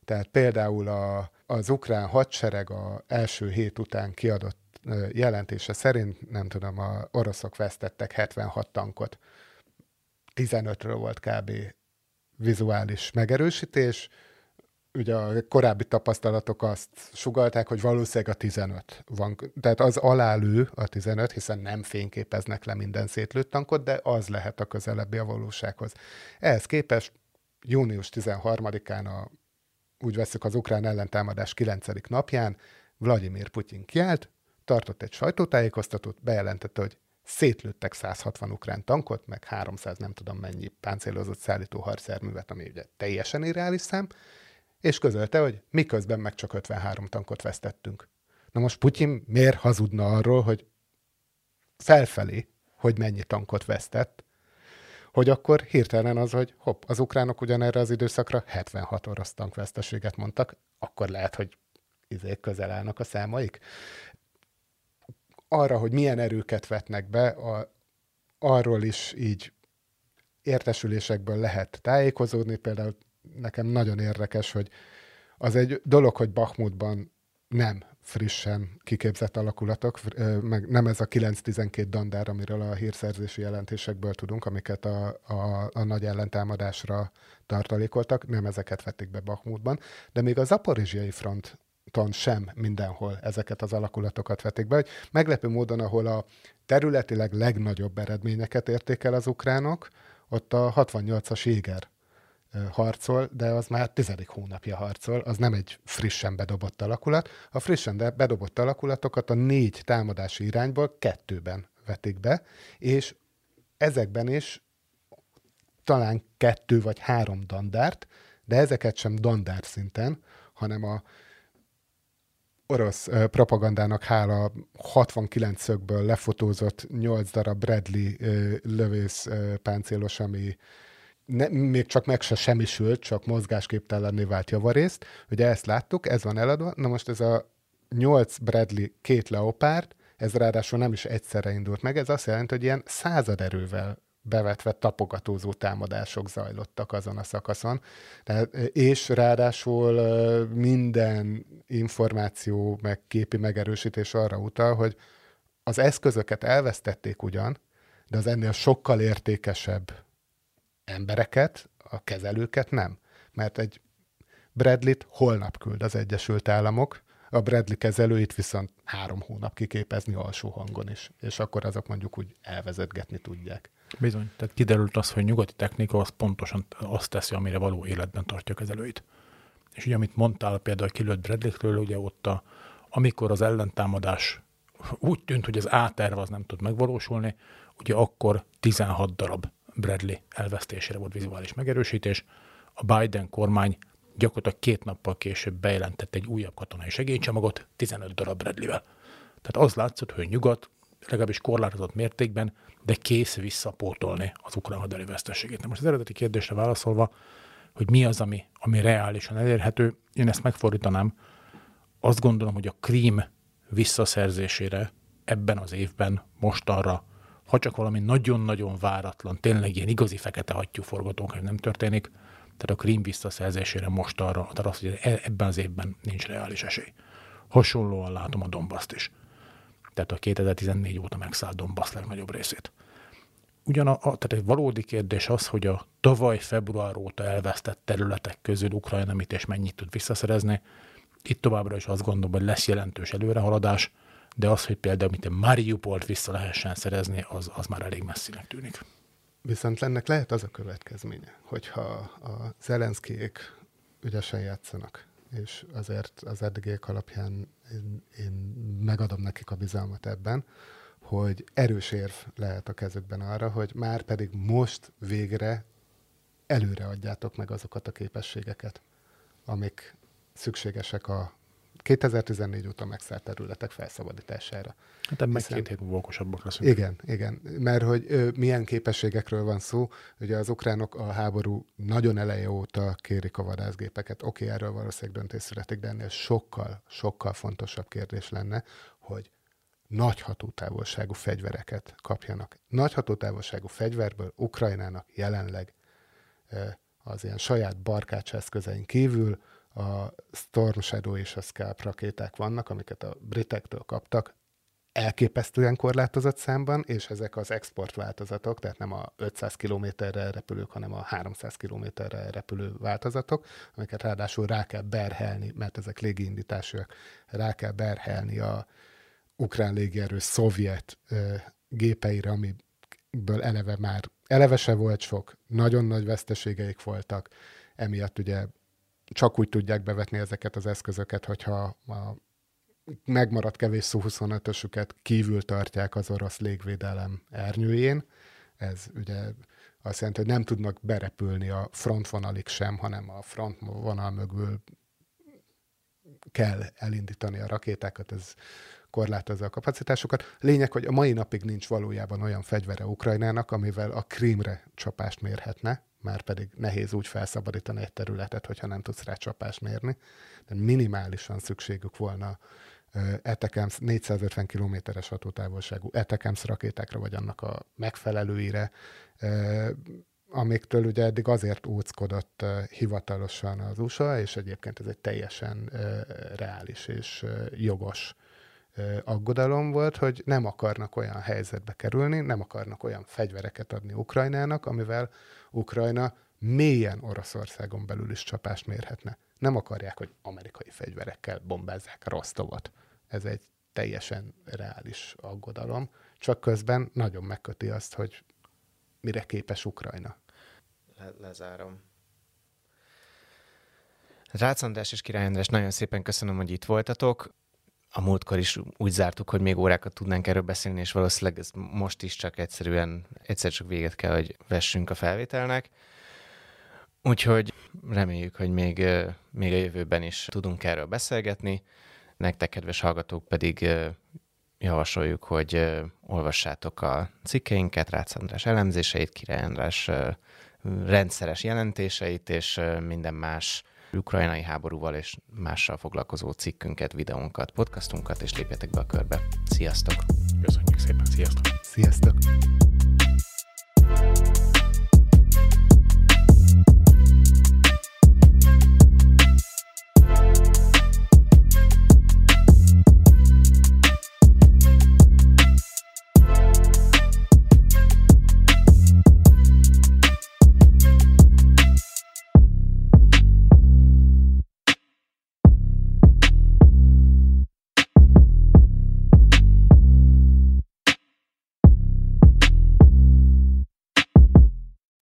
Tehát például a, az ukrán hadsereg a első hét után kiadott jelentése szerint, nem tudom, a oroszok vesztettek 76 tankot. 15-ről volt kb. vizuális megerősítés, ugye a korábbi tapasztalatok azt sugalták, hogy valószínűleg a 15 van. Tehát az alálő a 15, hiszen nem fényképeznek le minden szétlőtt tankot, de az lehet a közelebbi a valósághoz. Ehhez képest június 13-án a, úgy veszük az ukrán ellentámadás 9. napján, Vladimir Putyin kiállt, tartott egy sajtótájékoztatót, bejelentette, hogy szétlőttek 160 ukrán tankot, meg 300 nem tudom mennyi páncélozott szállító harcjárművet, ami ugye teljesen irreális szám, és közölte, hogy miközben meg csak 53 tankot vesztettünk. Na most Putyin miért hazudna arról, hogy felfelé, hogy mennyi tankot vesztett, hogy akkor hirtelen az, hogy hopp, az ukránok ugyanerre az időszakra 76 orosz tankveszteséget mondtak, akkor lehet, hogy izé közel állnak a számaik. Arra, hogy milyen erőket vetnek be, a, arról is így értesülésekből lehet tájékozódni, például nekem nagyon érdekes, hogy az egy dolog, hogy Bachmutban nem frissen kiképzett alakulatok, meg nem ez a 9-12 dandár, amiről a hírszerzési jelentésekből tudunk, amiket a, a, a nagy ellentámadásra tartalékoltak, nem ezeket vették be Bachmutban, de még a zaporizsiai fronton sem mindenhol ezeket az alakulatokat vették be, meglepő módon, ahol a területileg legnagyobb eredményeket érték el az ukránok, ott a 68-as éger harcol, de az már tizedik hónapja harcol, az nem egy frissen bedobott alakulat. A frissen bedobott alakulatokat a négy támadási irányból kettőben vetik be, és ezekben is talán kettő vagy három dandárt, de ezeket sem dandár szinten, hanem a orosz propagandának hála 69 szögből lefotózott 8 darab Bradley lövész páncélos, ami ne, még csak meg se semmisült, csak mozgásképtelenné vált javarészt. Ugye ezt láttuk, ez van eladva. Na most ez a 8 Bradley, két Leopard, ez ráadásul nem is egyszerre indult meg, ez azt jelenti, hogy ilyen század erővel bevetve tapogatózó támadások zajlottak azon a szakaszon. Tehát, és ráadásul minden információ, meg képi megerősítés arra utal, hogy az eszközöket elvesztették ugyan, de az ennél sokkal értékesebb embereket, a kezelőket nem. Mert egy Bradley-t holnap küld az Egyesült Államok, a Bradley kezelőit viszont három hónap kiképezni alsó hangon is, és akkor azok mondjuk úgy elvezetgetni tudják. Bizony, tehát kiderült az, hogy nyugati technika az pontosan azt teszi, amire való életben tartja a kezelőit. És ugye, amit mondtál például kilőtt Bradley-ről, ugye ott a, amikor az ellentámadás úgy tűnt, hogy az A-terv az nem tud megvalósulni, ugye akkor 16 darab Bradley elvesztésére volt vizuális megerősítés. A Biden kormány gyakorlatilag két nappal később bejelentett egy újabb katonai segélycsomagot 15 darab Bradley-vel. Tehát az látszott, hogy nyugat legalábbis korlátozott mértékben, de kész visszapótolni az ukrán haderi veszteségét. Na most az eredeti kérdésre válaszolva, hogy mi az, ami, ami reálisan elérhető, én ezt megfordítanám. Azt gondolom, hogy a krím visszaszerzésére ebben az évben mostanra ha csak valami nagyon-nagyon váratlan, tényleg ilyen igazi fekete hattyú forgatókönyv nem történik, tehát a Krím visszaszerzésére most arra, tehát az, hogy ebben az évben nincs reális esély. Hasonlóan látom a Dombaszt is. Tehát a 2014 óta megszállt Dombasz legnagyobb részét. Ugyan a, a, tehát egy valódi kérdés az, hogy a tavaly február óta elvesztett területek közül Ukrajna mit és mennyit tud visszaszerezni. Itt továbbra is azt gondolom, hogy lesz jelentős előrehaladás, de az, hogy például mint a Mariupolt vissza lehessen szerezni, az, az már elég messzinek tűnik. Viszont ennek lehet az a következménye, hogyha a Zelenszkijék ügyesen játszanak, és azért az eddigiek alapján én, én megadom nekik a bizalmat ebben, hogy erős érv lehet a kezükben arra, hogy már pedig most végre előre adjátok meg azokat a képességeket, amik szükségesek a 2014 óta megszállt területek felszabadítására. Hát ebben Hiszen- két hét múlva okosabbak leszünk. Igen, igen. Mert hogy ö, milyen képességekről van szó, ugye az ukránok a háború nagyon eleje óta kérik a vadászgépeket. Oké, erről valószínűleg döntés születik, de ennél sokkal, sokkal fontosabb kérdés lenne, hogy nagy hatótávolságú fegyvereket kapjanak. Nagy hatótávolságú fegyverből Ukrajnának jelenleg az ilyen saját barkács eszközein kívül a Storm Shadow és a Scalp rakéták vannak, amiket a britektől kaptak, elképesztően korlátozott számban, és ezek az export változatok, tehát nem a 500 kilométerre repülők, hanem a 300 kilométerre repülő változatok, amiket ráadásul rá kell berhelni, mert ezek légiindításúak, rá kell berhelni a ukrán légierő szovjet ö, gépeire, amiből eleve már eleve se volt sok, nagyon nagy veszteségeik voltak, emiatt ugye csak úgy tudják bevetni ezeket az eszközöket, hogyha a megmaradt kevés Su-25-ösüket kívül tartják az orosz légvédelem ernyőjén. Ez ugye azt jelenti, hogy nem tudnak berepülni a frontvonalig sem, hanem a frontvonal mögül kell elindítani a rakétákat, ez korlátozza a kapacitásokat. Lényeg, hogy a mai napig nincs valójában olyan fegyvere Ukrajnának, amivel a Krímre csapást mérhetne, már pedig nehéz úgy felszabadítani egy területet, hogyha nem tudsz rá csapást mérni. De minimálisan szükségük volna Etekems 450 kilométeres hatótávolságú Etekems rakétákra, vagy annak a megfelelőire, amiktől ugye eddig azért óckodott hivatalosan az USA, és egyébként ez egy teljesen reális és jogos aggodalom volt, hogy nem akarnak olyan helyzetbe kerülni, nem akarnak olyan fegyvereket adni Ukrajnának, amivel Ukrajna mélyen Oroszországon belül is csapást mérhetne. Nem akarják, hogy amerikai fegyverekkel bombázzák Rostovot. Ez egy teljesen reális aggodalom, csak közben nagyon megköti azt, hogy mire képes Ukrajna. Le- lezárom. Rácz András és Király András, nagyon szépen köszönöm, hogy itt voltatok. A múltkor is úgy zártuk, hogy még órákat tudnánk erről beszélni, és valószínűleg ez most is csak egyszerűen, egyszer csak véget kell, hogy vessünk a felvételnek. Úgyhogy reméljük, hogy még, még a jövőben is tudunk erről beszélgetni. Nektek, kedves hallgatók, pedig javasoljuk, hogy olvassátok a cikkeinket, Rácz András elemzéseit, Király András rendszeres jelentéseit, és minden más ukrajnai háborúval és mással foglalkozó cikkünket, videónkat, podcastunkat, és lépjetek be a körbe. Sziasztok! Köszönjük szépen, sziasztok! Sziasztok!